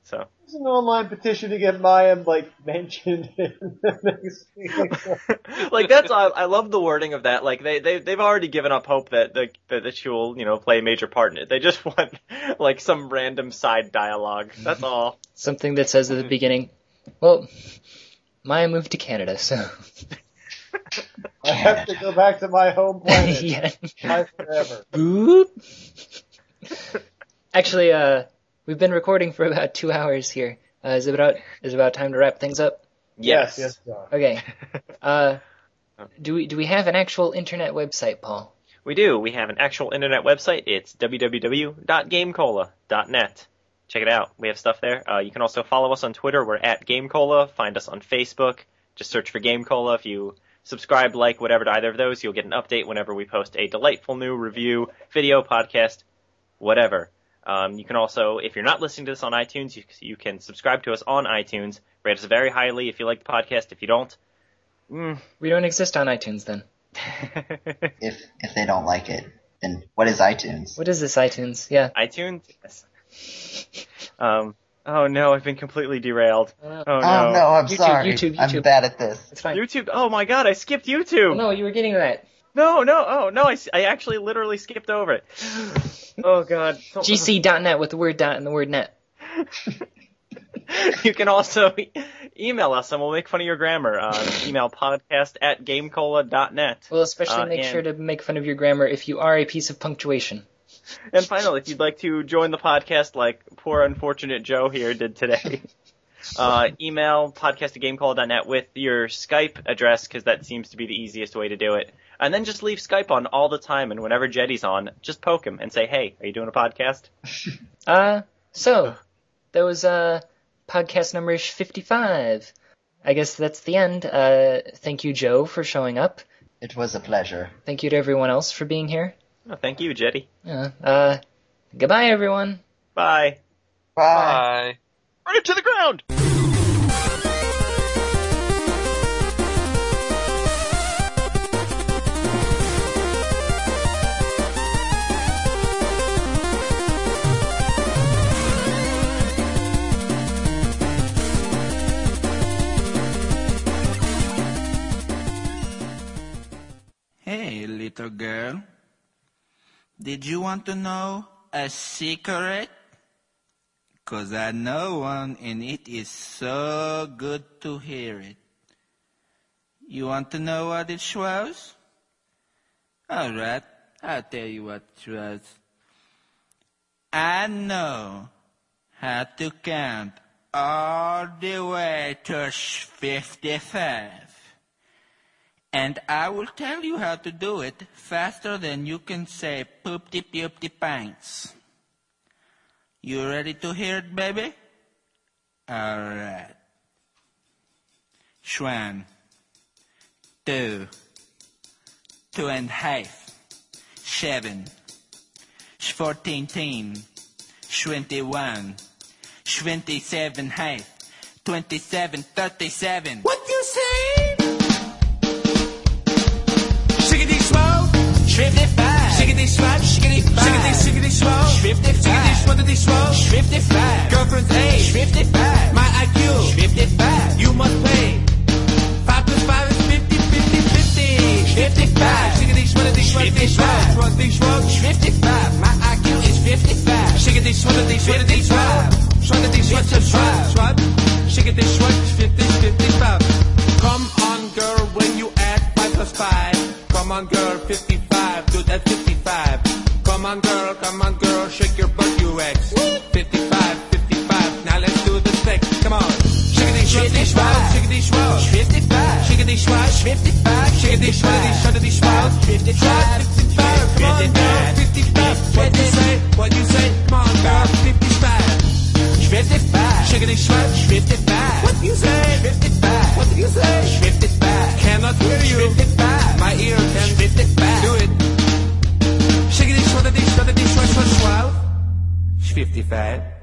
Thing. So There's an online petition to get Maya like <laughs> mentioned in the next game. <laughs> like that's I, I love the wording of that. Like they they they've already given up hope that the that, that she will you know play a major part in it. They just <laughs> want like some random side dialogue. That's all. Something that says at the beginning, well, Maya moved to Canada, so I have to go back to my home planet. yeah. Bye forever. Boop. Actually, uh, we've been recording for about two hours here. Uh, is it about is it about time to wrap things up? Yes, yes, John. Okay. <laughs> Uh, do we do we have an actual internet website, Paul? We do. We have an actual internet website. It's www.gamecola.net. Check it out. We have stuff there. Uh, you can also follow us on Twitter. We're at GameCola. Find us on Facebook. Just search for GameCola. If you subscribe, like, whatever to either of those, you'll get an update whenever we post a delightful new review, video, podcast, whatever. Um, you can also, if you're not listening to this on iTunes, you, you can subscribe to us on iTunes. Rate us very highly if you like the podcast. If you don't, mm. We don't exist on iTunes then. <laughs> If if they don't like it, then what is iTunes? What is this iTunes? Yeah. iTunes. Yes. Um. Oh no, I've been completely derailed. Oh, no. Oh no. Oh no, I'm YouTube, sorry. YouTube, YouTube. I'm YouTube. bad at this. It's fine. YouTube. Oh my god, I skipped YouTube. Oh, no, you were getting that. No, no, oh no! I, I actually literally skipped over it. Oh god. GC.net with the word dot and the word net. <laughs> you can also e- email us and we'll make fun of your grammar. Uh, <laughs> email podcast at gamecola.net. Well, especially Uh, make and- sure to make fun of your grammar if you are a piece of punctuation. And finally, if you'd like to join the podcast like poor unfortunate Joe here did today, <laughs> uh, email podcast at gamecola.net with your Skype address because that seems to be the easiest way to do it. And then just leave Skype on all the time and whenever Jetty's on, just poke him and say, hey, are you doing a podcast? <laughs> Uh, so, that was, uh, podcast number 55. I guess that's the end. Uh, thank you, Joe, for showing up. It was a pleasure. Thank you to everyone else for being here. Oh, thank you, Jetty. Uh, uh, goodbye, everyone. Bye. Bye. Bye. Run it to the ground! Hey, little girl. Did you want to know a secret? 'Cause I know one and it is so good to hear it. You want to know what it was? Alright, I'll tell you what it was. I know how to count all the way to 55. And I will tell you how to do it faster than you can say poopty poopty pants. You ready to hear it, baby? Alright. Schwan. Two. Two and half. Seven. Fourteen teen. Twenty-one. Twenty-seven half. Twenty-seven thirty-seven. What you say? Shiggity swole, shifty five. Shiggity swap, shiggity five. Shiggity, shiggity swole, shifty five. Shiggity swole, shifty five. Girlfriend's age, shifty five. My IQ, shifty five. You must pay. Five plus five is fifty, fifty, fifty. Fifty five. Shiggity swiggity swifty swab. Swifty swab, shifty five. My IQ is fifty five. Shiggity swiggity swiggity swab. Swiggity swifty swab. Swab. Shiggity swig, fifty, fifty five. Come on, girl, when you add five plus five. Come on, girl, 55, do that 55. Come on, girl, come on, girl, shake your butt, you ex. 55, 55, now let's do the stick. Come on. Shiggity, shiggity, swell, shiggity, swell. 55, shiggity, swell, 55, shiggity, shiggity, shiggity, swell. 55, 55, come on, girl, 55. What you say, what you say, come on, girl, 55. 55, shiggity, swell, 55. What you say, 55. What you say, 55. Cannot hear you. 55. My ear can 55. Do it. Swell. 55.